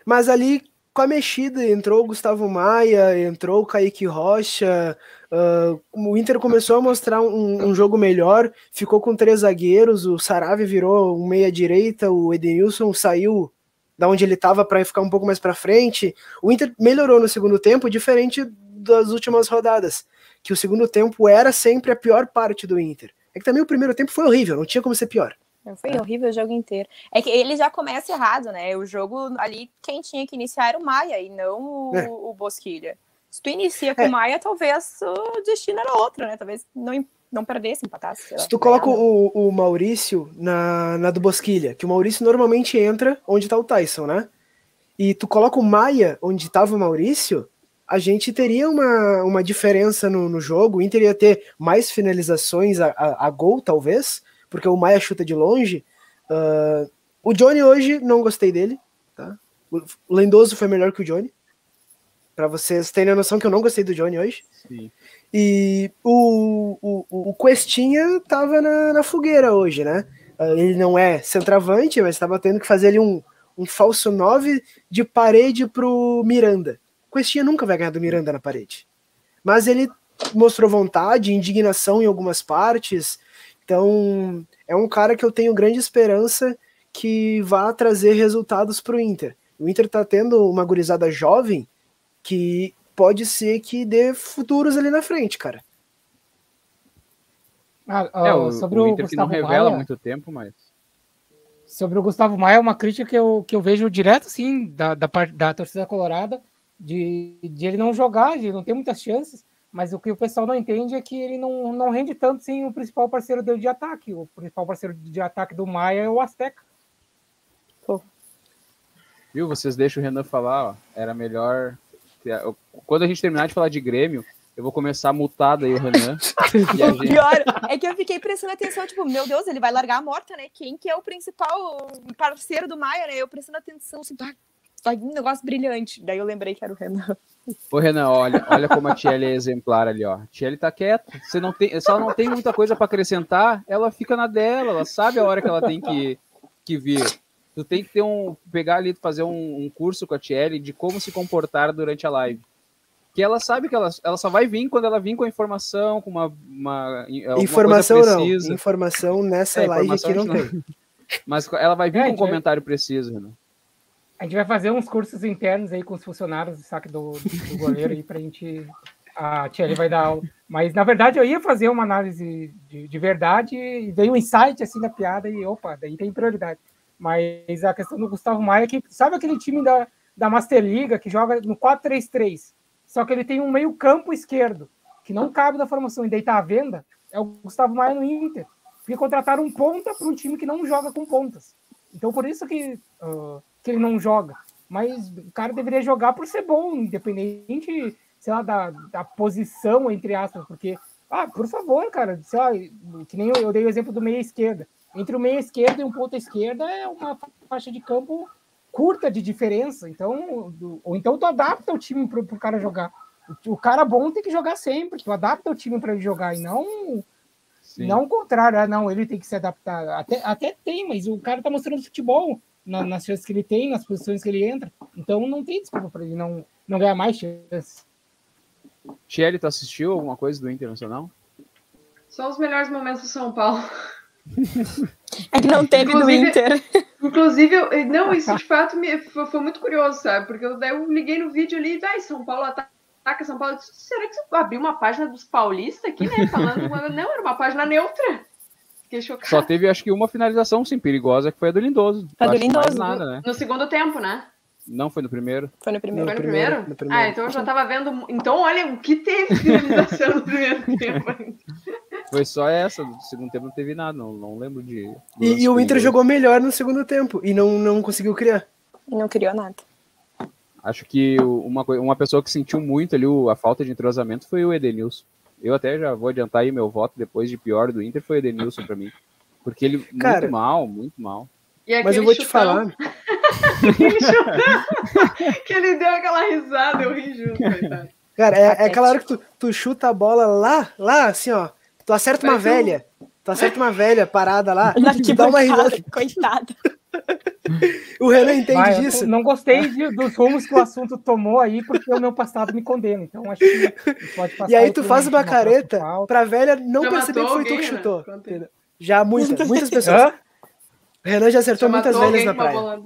Mas ali, com a mexida, entrou o Gustavo Maia, entrou o Kaique Rocha, uh, o Inter começou a mostrar um, um, jogo melhor, ficou com três zagueiros, o Sarave virou um meia-direita, o Edenilson saiu da onde ele estava para ficar um pouco mais para frente. O Inter melhorou no segundo tempo, diferente das últimas rodadas, que o segundo tempo era sempre a pior parte do Inter. É que também o primeiro tempo foi horrível, não tinha como ser pior. Foi horrível o jogo inteiro. É que ele já começa errado, né? O jogo ali, quem tinha que iniciar era o Maia e não o, é. o Bosquilha. Se tu inicia com é. o Maia, talvez o destino era outro, né? Talvez não, não perdesse, empatasse. Se tu coloca o, o Maurício na, na do Bosquilha, que o Maurício normalmente entra onde tá o Tyson, né? E tu coloca o Maia onde tava o Maurício, a gente teria uma, uma diferença no, no jogo. O Inter ia ter mais finalizações a, a, a gol, talvez, porque o Maia chuta de longe. Uh, o Johnny hoje, não gostei dele. Tá? O Lendoso foi melhor que o Johnny. Para vocês terem a noção que eu não gostei do Johnny hoje. Sim. E o, o, o Questinha tava na, na fogueira hoje, né? Uh, ele não é centroavante, mas estava tendo que fazer ali um, um falso 9 de parede pro Miranda. Questinha nunca vai ganhar do Miranda na parede. Mas ele mostrou vontade, indignação em algumas partes. Então, é um cara que eu tenho grande esperança que vá trazer resultados para o Inter. O Inter está tendo uma gurizada jovem que pode ser que dê futuros ali na frente, cara. Ah, uh, é, o, sobre o, Inter que não revela Maia, muito tempo, mas sobre o Gustavo Maia, é uma crítica que eu, que eu vejo direto, sim, da, da, da torcida colorada, de, de ele não jogar, de não ter muitas chances, mas o que o pessoal não entende é que ele não, não rende tanto sem o principal parceiro dele de ataque. O principal parceiro de ataque do Maia é o Azteca. Pô. Viu? Vocês deixam o Renan falar, ó. Era melhor. Quando a gente terminar de falar de Grêmio, eu vou começar multado aí o Renan. e a gente... Pior é que eu fiquei prestando atenção, tipo, meu Deus, ele vai largar a morta, né? Quem que é o principal parceiro do Maia, né? Eu prestando atenção, assim, vai um negócio brilhante. Daí eu lembrei que era o Renan. Ô, Renan, olha, olha como a Tiele é exemplar ali, ó. A Tiele tá quieta. Você não tem, se ela não tem muita coisa para acrescentar, ela fica na dela, ela sabe a hora que ela tem que, que vir. Tu tem que ter um. pegar ali, fazer um, um curso com a Tiele de como se comportar durante a live. Que ela sabe que ela, ela só vai vir quando ela vir com a informação, com uma. uma informação não. Informação nessa é, live aqui não, não tem. Mas ela vai vir é, com um comentário preciso, Renan. A gente vai fazer uns cursos internos aí com os funcionários do saque do, do goleiro aí pra gente. A Tia vai dar aula. Mas na verdade eu ia fazer uma análise de, de verdade e veio um insight assim da piada e opa, daí tem prioridade. Mas a questão do Gustavo Maia é que sabe aquele time da, da Master Liga que joga no 4-3-3, só que ele tem um meio-campo esquerdo que não cabe na formação e daí tá à venda, é o Gustavo Maia no Inter. Porque contrataram um ponta para um time que não joga com pontas. Então por isso que uh, que ele não joga. Mas o cara deveria jogar por ser bom, independente, sei lá, da, da posição, entre aspas, porque, ah, por favor, cara, sei lá, que nem eu, eu dei o exemplo do meia esquerda. Entre o meia esquerda e um ponto esquerda é uma faixa de campo curta de diferença. Então, ou então tu adapta o time para o cara jogar. O cara bom tem que jogar sempre, tu adapta o time para ele jogar e não Sim. não o contrário, ah, não, ele tem que se adaptar. Até, até tem, mas o cara tá mostrando futebol na, nas chances que ele tem, nas posições que ele entra. Então não tem desculpa para ele não, não ganhar mais chances. Thierry, tu assistiu alguma coisa do Internacional? Só os melhores momentos do São Paulo. É que não teve Inclusive, do Inter. Inclusive, eu, não, isso de fato me, foi, foi, muito curioso, sabe? Porque eu, eu liguei no vídeo ali e vai, São Paulo ataca São Paulo. Disse, Será que você abriu uma página dos paulistas aqui, né? Falando, não, era uma página neutra. Só teve, acho que, uma finalização, sim, perigosa, que foi a do Lindoso. A do Lindoso. Nada, né? No segundo tempo, né? Não foi no primeiro? Foi no primeiro. Foi no primeiro? No primeiro? Ah, então eu já tava vendo. Então, olha, o que teve finalização no primeiro tempo. Foi só essa, no segundo tempo não teve nada, não, não lembro de. E, e o Inter jogou melhor no segundo tempo e não, não conseguiu criar. E não criou nada. Acho que uma, uma pessoa que sentiu muito ali a falta de entrosamento foi o Edenilson. Eu até já vou adiantar aí meu voto depois de pior do Inter foi o Edenilson para mim. Porque ele Cara, muito mal, muito mal. Mas eu vou chutão... te falar. que ele deu aquela risada, eu ri junto, Cara, é, é aquela hora que tu, tu chuta a bola lá, lá, assim, ó. Tu acerta uma velha. Tu acerta uma velha parada lá. Que dá uma risada. Coitada. o Renan entende Vai, disso. Não gostei de, dos rumos que o assunto tomou aí, porque o meu passado me condena. Então acho que pode passar. E aí tu faz uma careta pra velha não já perceber que foi tu que chutou. Já muitas, muitas pessoas. Hã? Renan já acertou já muitas velhas na praia.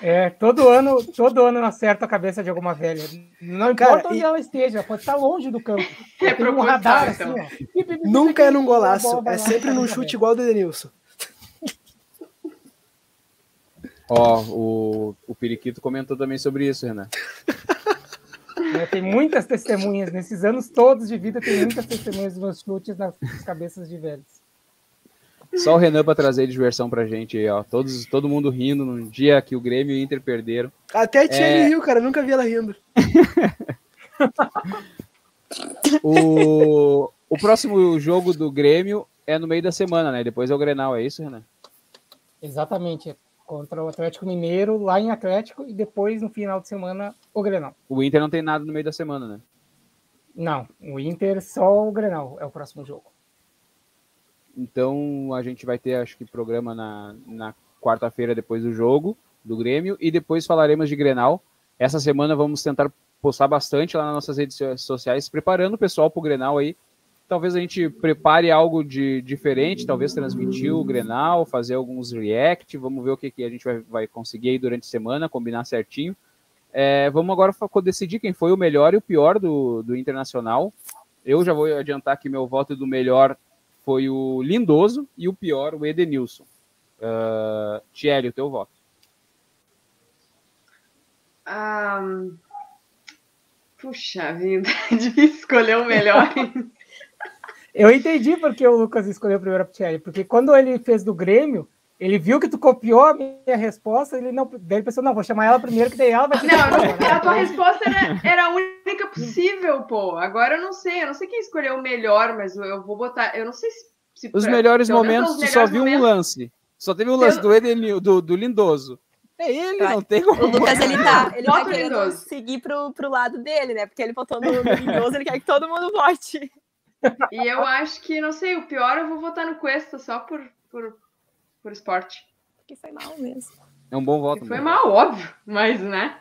É, todo ano, todo ano acerta a cabeça de alguma velha. Não importa Cara, onde e... ela esteja, pode estar longe do campo. É um radar então. assim, ó. Nunca é num golaço, é sempre num chute igual do Edenilson. Ó, o, o Periquito comentou também sobre isso, Renan. Tem muitas testemunhas, nesses anos todos de vida, tem muitas testemunhas dos meus chutes nas cabeças de velhos. Só o Renan para trazer diversão pra gente aí, ó. Todos, todo mundo rindo no dia que o Grêmio e o Inter perderam. Até a Tia é... riu, cara. Nunca vi ela rindo. o, o próximo jogo do Grêmio é no meio da semana, né? Depois é o Grenal, é isso, Renan? Exatamente. Contra o Atlético Mineiro, lá em Atlético, e depois, no final de semana, o Grenal. O Inter não tem nada no meio da semana, né? Não, o Inter só o Grenal é o próximo jogo. Então a gente vai ter, acho que, programa na, na quarta-feira depois do jogo do Grêmio e depois falaremos de Grenal. Essa semana vamos tentar postar bastante lá nas nossas redes sociais, preparando o pessoal para o Grenal aí. Talvez a gente prepare algo de diferente, talvez transmitir o Grenal, fazer alguns react, vamos ver o que, que a gente vai, vai conseguir aí durante a semana, combinar certinho. É, vamos agora decidir quem foi o melhor e o pior do, do Internacional. Eu já vou adiantar que meu voto do melhor foi o Lindoso e o pior, o Edenilson. Uh, Thierry, o teu voto. Um, puxa vida, é difícil escolher o melhor. Eu entendi porque o Lucas escolheu o primeiro Thierry, porque quando ele fez do Grêmio, ele viu que tu copiou a minha resposta, ele não, daí ele pensou, não, vou chamar ela primeiro, que daí ela vai... Não, não a tua resposta era, era a única possível, pô. Agora eu não sei, eu não sei quem escolheu o melhor, mas eu vou botar, eu não sei se... se os melhores momentos, tu só viu momentos... um lance. Só teve o um lance eu... do Edenil, do, do Lindoso. É ele, não tem como. O Lucas, ele tá, ele tá querendo seguir pro, pro lado dele, né? Porque ele votou no, no Lindoso, ele quer que todo mundo vote. E eu acho que, não sei, o pior eu vou votar no Cuesta só por, por por esporte. Que foi mal mesmo. É um bom voto. Foi mal, óbvio, mas né?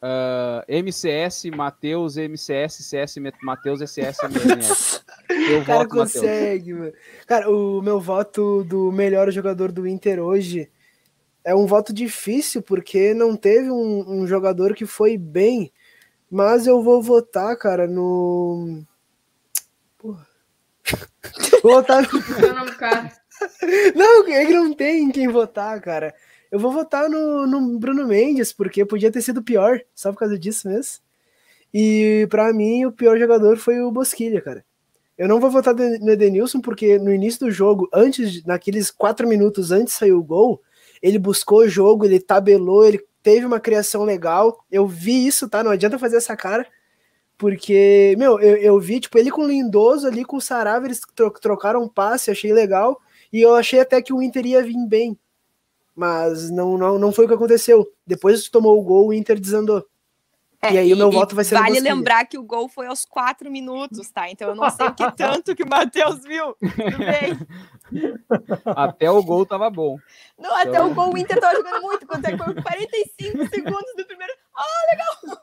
Uh, MCS, Matheus, MCS, CS, Matheus, SS, MNS. Eu o cara voto, consegue, mano. Cara, o meu voto do melhor jogador do Inter hoje é um voto difícil, porque não teve um, um jogador que foi bem, mas eu vou votar, cara, no. Porra. Vou votar no. Não, é que não tem quem votar, cara. Eu vou votar no, no Bruno Mendes, porque podia ter sido pior, só por causa disso mesmo. E para mim, o pior jogador foi o Bosquilha, cara. Eu não vou votar no Edenilson, porque no início do jogo, antes, naqueles quatro minutos antes de sair o gol, ele buscou o jogo, ele tabelou, ele teve uma criação legal. Eu vi isso, tá? Não adianta fazer essa cara. Porque, meu, eu, eu vi, tipo, ele com o Lindoso ali, com o Sarava, eles trocaram um passe, achei legal. E eu achei até que o Inter ia vir bem. Mas não, não, não foi o que aconteceu. Depois que tomou o gol, o Inter desandou. É, e aí o meu voto vai ser Vale lembrar que o gol foi aos quatro minutos, tá? Então eu não sei o que tanto que o Matheus viu. Tudo bem. Até o gol tava bom. Não, até então... o gol o Inter tava jogando muito. Quando é foi 45 segundos do primeiro. Ah, legal!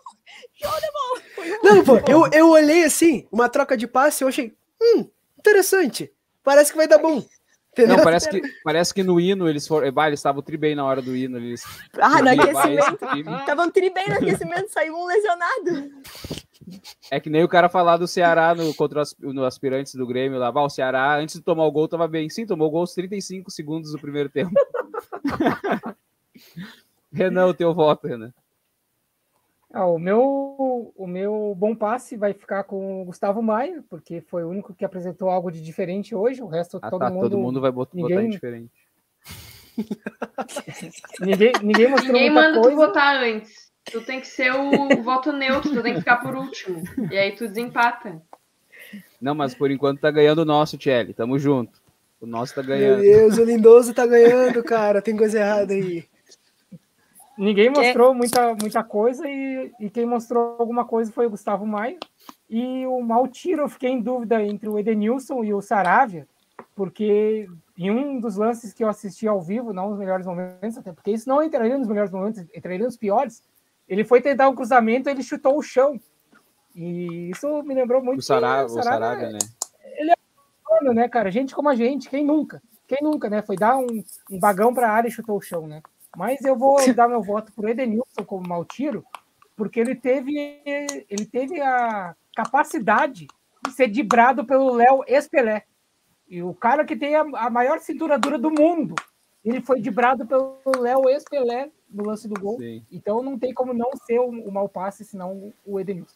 Show de bola! Não, pô, eu, eu olhei assim, uma troca de passe, eu achei, hum, interessante. Parece que vai dar bom. Entendeu? Não, parece que, parece que no hino eles foram. Bah, eles estavam tri bem na hora do hino. Eles, ah, no aquecimento. Estavam tri bem no aquecimento, saiu um lesionado. É que nem o cara falar do Ceará no, contra os no aspirantes do Grêmio lá. o Ceará, antes de tomar o gol, tava bem. Sim, tomou o gol aos 35 segundos do primeiro tempo. Renan, o teu voto, Renan. Ah, o, meu, o meu bom passe vai ficar com o Gustavo Maia, porque foi o único que apresentou algo de diferente hoje. O resto, ah, todo, tá, mundo, todo mundo vai botar, ninguém... botar diferente. ninguém, ninguém mostrou Ninguém manda coisa. tu votar antes. Tu tem que ser o voto neutro, tu tem que ficar por último. E aí tu desempata. Não, mas por enquanto tá ganhando o nosso, Tchelle. Tamo junto. O nosso tá ganhando. Meu Deus, o Lindoso tá ganhando, cara. Tem coisa errada aí. Ninguém mostrou muita, muita coisa e, e quem mostrou alguma coisa foi o Gustavo Maia. E o Maltiro, eu fiquei em dúvida entre o Edenilson e o Saravia, porque em um dos lances que eu assisti ao vivo, não nos melhores momentos, até porque isso não entraria nos melhores momentos, entraria nos piores, ele foi tentar um cruzamento ele chutou o chão. E isso me lembrou muito o Saravia, o Saravia, né? Ele é humano, né, cara? Gente como a gente, quem nunca? Quem nunca, né? Foi dar um, um bagão para a área e chutou o chão, né? Mas eu vou dar meu voto para o Edenilson como mau tiro, porque ele teve, ele teve a capacidade de ser dibrado pelo Léo Espelé. E o cara que tem a, a maior cintura dura do mundo, ele foi dibrado pelo Léo Espelé no lance do gol. Sim. Então não tem como não ser o, o mau passe, senão o Edenilson.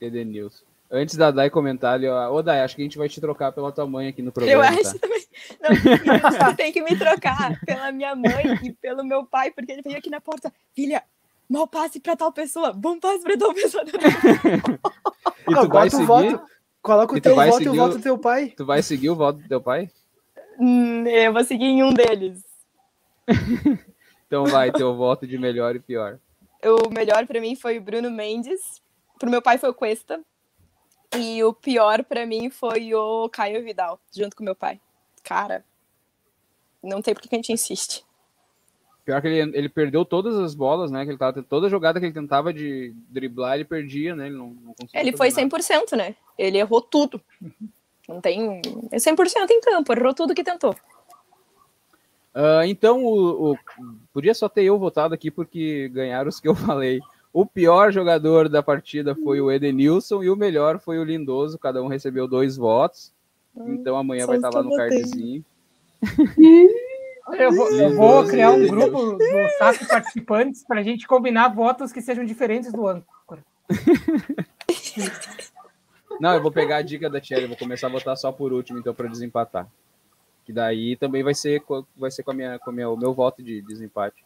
Edenilson. Antes da Dai comentar ali, ó, ô Dai, acho que a gente vai te trocar pela tua mãe aqui no programa. Eu acho tá? também. Não, tem que me trocar pela minha mãe e pelo meu pai, porque ele veio aqui na porta, filha, mal passe para tal pessoa, bom passe para tal pessoa. e tu vai seguir? Voto, coloca o teu voto e o voto do teu pai. Tu vai seguir o voto do teu pai? Hum, eu vou seguir em um deles. então vai, teu voto de melhor e pior. O melhor para mim foi o Bruno Mendes, pro meu pai foi o Cuesta, e o pior para mim foi o Caio Vidal, junto com meu pai. Cara, não tem porque que a gente insiste. Pior que ele, ele perdeu todas as bolas, né? Que ele tava, toda jogada que ele tentava de driblar, ele perdia, né? Ele não, não conseguia. Ele foi 100%, nada. né? Ele errou tudo. Não tem. É 100% em campo, errou tudo que tentou. Uh, então, o, o, podia só ter eu votado aqui porque ganharam os que eu falei. O pior jogador da partida foi o Edenilson e o melhor foi o Lindoso. Cada um recebeu dois votos. Então amanhã vai estar lá no cardzinho. Eu vou, eu vou, criar um grupo do SAF participantes para a gente combinar votos que sejam diferentes do âncora. Não, eu vou pegar a dica da Thierry, vou começar a votar só por último, então, para desempatar. Que daí também vai ser, vai ser com, a minha, com a minha, o meu voto de desempate.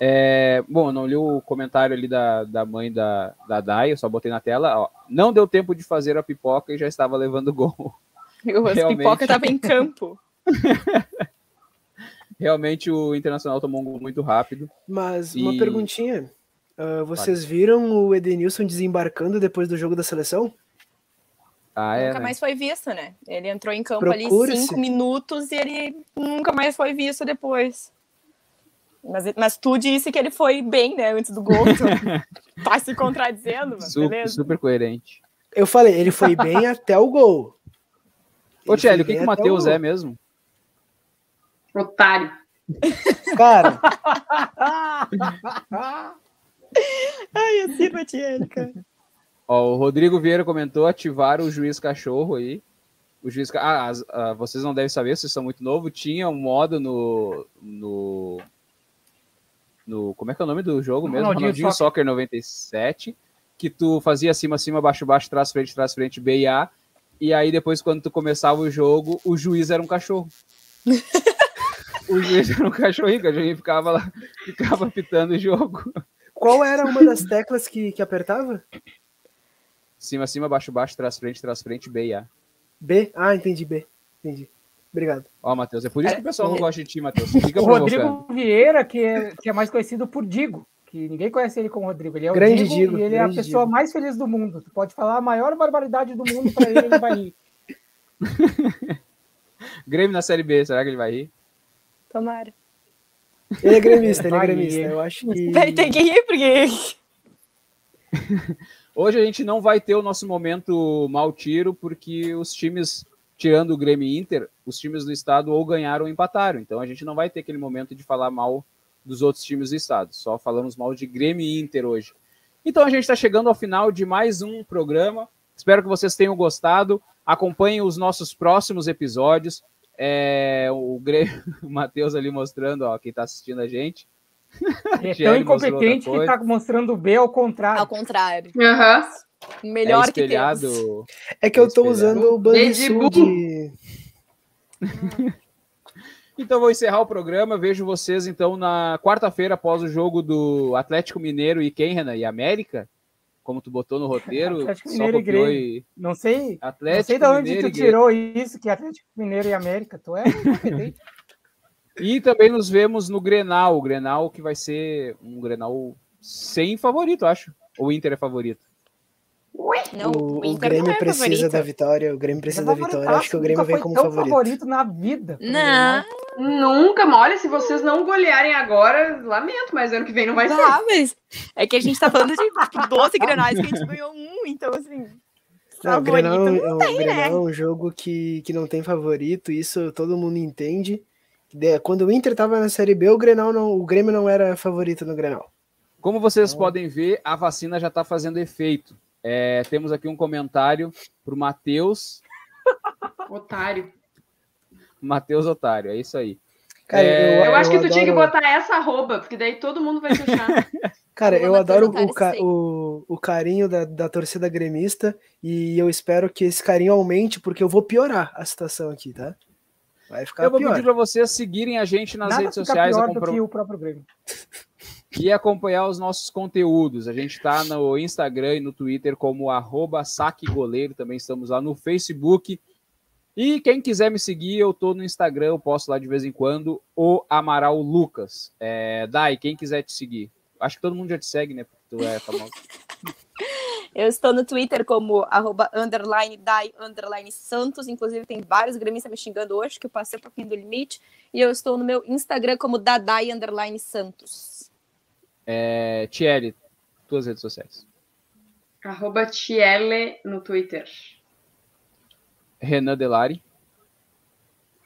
É, bom, não li o comentário ali da, da mãe da, da Dai, eu só botei na tela. Ó, não deu tempo de fazer a pipoca e já estava levando gol. A pipoca estava em campo. Realmente o Internacional tomou um gol muito rápido. Mas e... uma perguntinha. Uh, vocês viram o Edenilson desembarcando depois do jogo da seleção? Ah, é, nunca né? mais foi visto, né? Ele entrou em campo ali cinco minutos e ele nunca mais foi visto depois. Mas, mas tu disse que ele foi bem, né, antes do gol. tá se contradizendo, mas super, beleza. Super coerente. Eu falei, ele foi bem até o gol. Ô, Tchélio, o que, que o Matheus é mesmo? Otário. Cara. Ai, eu sirvo cara. Ó, o Rodrigo Vieira comentou ativar o juiz cachorro aí. O juiz. Ah, as, ah, vocês não devem saber, vocês são muito novos. Tinha um modo no, no no. Como é que é o nome do jogo mesmo? Ronaldinho, Ronaldinho Soccer. Soccer 97. Que tu fazia acima, acima, baixo, baixo, trás, frente, trás, frente, B e A. E aí depois, quando tu começava o jogo, o juiz era um cachorro. o juiz era um cachorrinho, o cachorrinho ficava lá, ficava pitando o jogo. Qual era uma das teclas que, que apertava? Cima, cima, baixo, baixo, trás, frente, trás, frente, B e A. B? Ah, entendi, B. Entendi. Obrigado. Ó, Matheus, é por isso que o pessoal não é. gosta de ti, Matheus. o Rodrigo Vieira, que é, que é mais conhecido por Digo, que ninguém conhece ele como Rodrigo. Ele é o grande Digo, Digo e ele é a pessoa Digo. mais feliz do mundo. Tu pode falar a maior barbaridade do mundo para ele, ele vai rir. Grêmio na Série B, será que ele vai rir? Tomara. Ele é gremista, ele é gremista. Eu acho que. Vai ter que rir, porque. Hoje a gente não vai ter o nosso momento mal tiro, porque os times tirando o Grêmio e Inter, os times do estado ou ganharam ou empataram. Então a gente não vai ter aquele momento de falar mal dos outros times do estado. Só falamos mal de Grêmio e Inter hoje. Então a gente está chegando ao final de mais um programa. Espero que vocês tenham gostado. Acompanhem os nossos próximos episódios. É, o, Grêmio, o Matheus ali mostrando, ó, quem está assistindo a gente. É tão incompetente que está mostrando o B ao contrário. Ao contrário. Uhum. Melhor é que temos. É que eu estou usando o Banrisul de... Então vou encerrar o programa. Vejo vocês então na quarta-feira após o jogo do Atlético Mineiro e quem, Renan? E América? Como tu botou no roteiro, Atlético Mineiro só e... Não sei, Atlético não sei de onde Mineiro tu tirou isso, que Atlético Mineiro e América. Tu é E também nos vemos no Grenal, o Grenal que vai ser um Grenal sem favorito, acho. Ou o Inter é favorito? Não, o, o, Grêmio é precisa favorito. da vitória. O Grêmio precisa da vitória. Acho que o Grêmio vem como favorito. favorito na vida. Não. Nunca, olha, se vocês não golearem agora, lamento, mas ano que vem não vai ser. Ah, mas é que a gente tá falando de 12 grenais que a gente ganhou um, então assim. Não, o Grenal, não é tem, o Grenal né? é um jogo que, que não tem favorito, isso todo mundo entende. Quando o Inter tava na Série B, o Grenal não, o Grêmio não era favorito no Grenal. Como vocês então... podem ver, a vacina já está fazendo efeito. É, temos aqui um comentário para o Matheus. Otário. Matheus Otário, é isso aí. Cara, é... eu, eu, acho que tu adoro... tinha que botar essa arroba, porque daí todo mundo vai te achar. Cara, eu adoro o, ca... o, o, carinho da, da torcida gremista e eu espero que esse carinho aumente, porque eu vou piorar a situação aqui, tá? Vai ficar Eu vou pior. pedir para vocês seguirem a gente nas Nada redes sociais. Pior compro... do que o próprio Grêmio e acompanhar os nossos conteúdos. A gente está no Instagram e no Twitter como arroba saquegoleiro, também estamos lá no Facebook. E quem quiser me seguir, eu estou no Instagram, eu posto lá de vez em quando, o Amaral Lucas. É, Dai, quem quiser te seguir. Acho que todo mundo já te segue, né? Porque tu é famoso. Eu estou no Twitter como arroba underline Dai underline Santos. Inclusive, tem vários gremistas me xingando hoje, que eu passei um pouquinho do limite. E eu estou no meu Instagram como Dadai underline Santos. É, Thierry, tuas redes sociais. Arroba Thiele no Twitter. Renan Delari.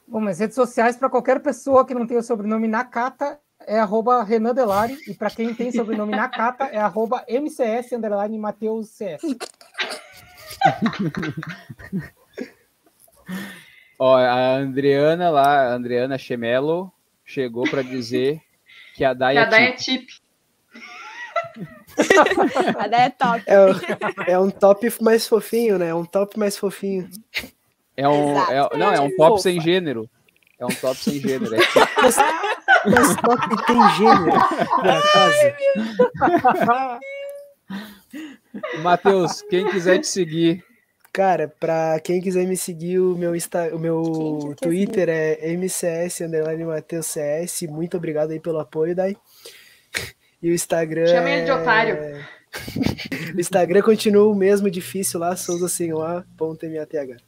Bom, mas redes sociais para qualquer pessoa que não tenha o sobrenome Nakata é arroba Renan Delari. E para quem tem sobrenome Nakata é arroba MCS underline Mateus CS. Ó, a Andreana lá, a Andreana Chemelo, chegou para dizer que a Dai, que a Dai é tip. a ideia é top. É, é, um top mais fofinho, né? É um top mais fofinho. É um, é, não, é um top sem gênero. É um top sem gênero. É mas, mas top tem gênero, Matheus, quem quiser te seguir. Cara, pra quem quiser me seguir, o meu, Insta, o meu Twitter é MCS underline Matheus CS. Muito obrigado aí pelo apoio, Dai. E o Instagram. Chama ele de é otário. o Instagram continua o mesmo difícil lá, souzasenhor.mth.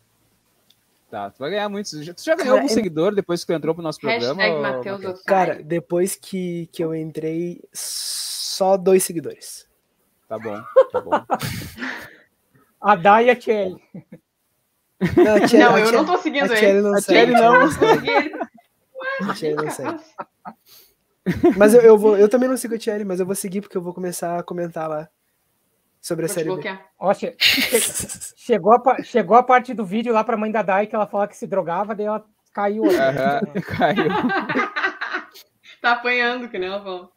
Tá, tu vai ganhar muitos. Tu já ganhou Cara, algum é... seguidor depois que tu entrou pro nosso programa? Mateus Cara, depois que, que eu entrei, só dois seguidores. Tá bom, tá bom. a Dai e a Kelly. Não, não eu não tô seguindo a ele. Não a Kelly não. não segue. A Kelly não segue. Mas eu, eu, vou, eu também não sigo o Thierry, mas eu vou seguir porque eu vou começar a comentar lá sobre a vou série B. Ó, che... chegou, a, chegou a parte do vídeo lá pra mãe da Dai que ela fala que se drogava, daí ela caiu. Uhum, caiu. tá apanhando, que nem ela falou.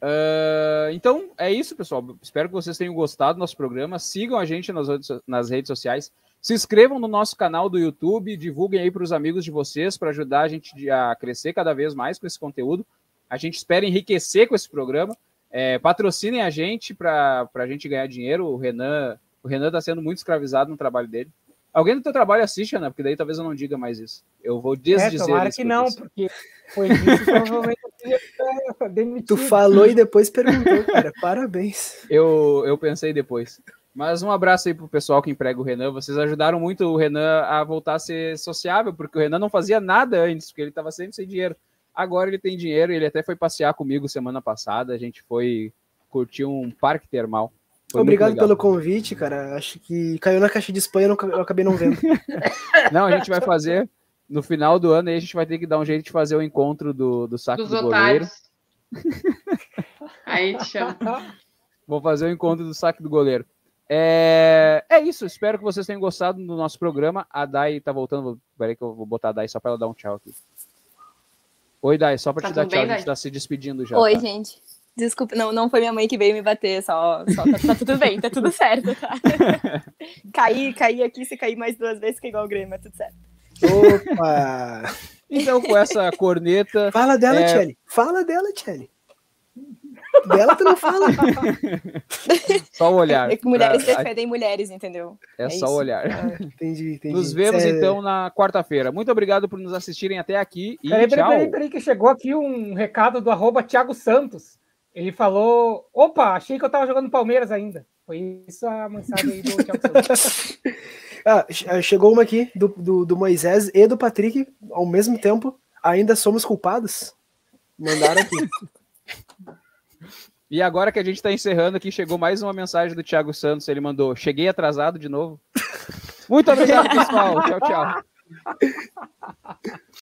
Uh, então é isso, pessoal. Espero que vocês tenham gostado do nosso programa. Sigam a gente nas, nas redes sociais. Se inscrevam no nosso canal do YouTube, divulguem aí para os amigos de vocês para ajudar a gente a crescer cada vez mais com esse conteúdo. A gente espera enriquecer com esse programa. É, patrocinem a gente para a gente ganhar dinheiro. O Renan o Renan está sendo muito escravizado no trabalho dele. Alguém do teu trabalho assiste, Renan? Porque daí talvez eu não diga mais isso. Eu vou desdizer. É, tomara que não, porque foi isso provavelmente Tu falou e depois perguntou, cara. Parabéns. Eu, eu pensei depois. Mas um abraço aí pro pessoal que emprega o Renan. Vocês ajudaram muito o Renan a voltar a ser sociável, porque o Renan não fazia nada antes, porque ele estava sempre sem dinheiro. Agora ele tem dinheiro, ele até foi passear comigo semana passada. A gente foi curtir um parque termal. Foi Obrigado pelo convite, cara. Acho que caiu na caixa de spam e eu acabei não vendo. não, a gente vai fazer no final do ano aí a gente vai ter que dar um jeito de fazer o encontro do, do saco Dos do goleiro. aí te chamo. Vou fazer o encontro do saque do goleiro. É, é isso, espero que vocês tenham gostado do nosso programa. A Dai tá voltando. Peraí que eu vou botar a Dai só para ela dar um tchau aqui. Oi, Dai, só para tá te dar tchau, bem, a gente tá se despedindo já. Oi, tá? gente. Desculpa, não, não foi minha mãe que veio me bater, só, só tá, tá tudo bem, tá tudo certo, tá? caí, caí aqui, se cair mais duas vezes, que é igual o Grêmio, é tudo certo. Opa! então, com essa corneta. Fala dela, é... Tchelle. Fala dela, Tchelle. Dela tu não fala. só o olhar. É que mulheres pra... defendem mulheres, entendeu? É, é só o olhar. Ah, entendi, entendi. Nos vemos é... então na quarta-feira. Muito obrigado por nos assistirem até aqui. E peraí, tchau. Peraí, peraí, que chegou aqui um recado do arroba Thiago Santos. Ele falou: opa, achei que eu tava jogando Palmeiras ainda. Foi isso a mensagem aí do Thiago Santos. ah, chegou uma aqui do, do, do Moisés e do Patrick ao mesmo tempo. Ainda somos culpados? Mandaram aqui. E agora que a gente está encerrando aqui, chegou mais uma mensagem do Thiago Santos. Ele mandou: Cheguei atrasado de novo. Muito obrigado, pessoal. tchau, tchau.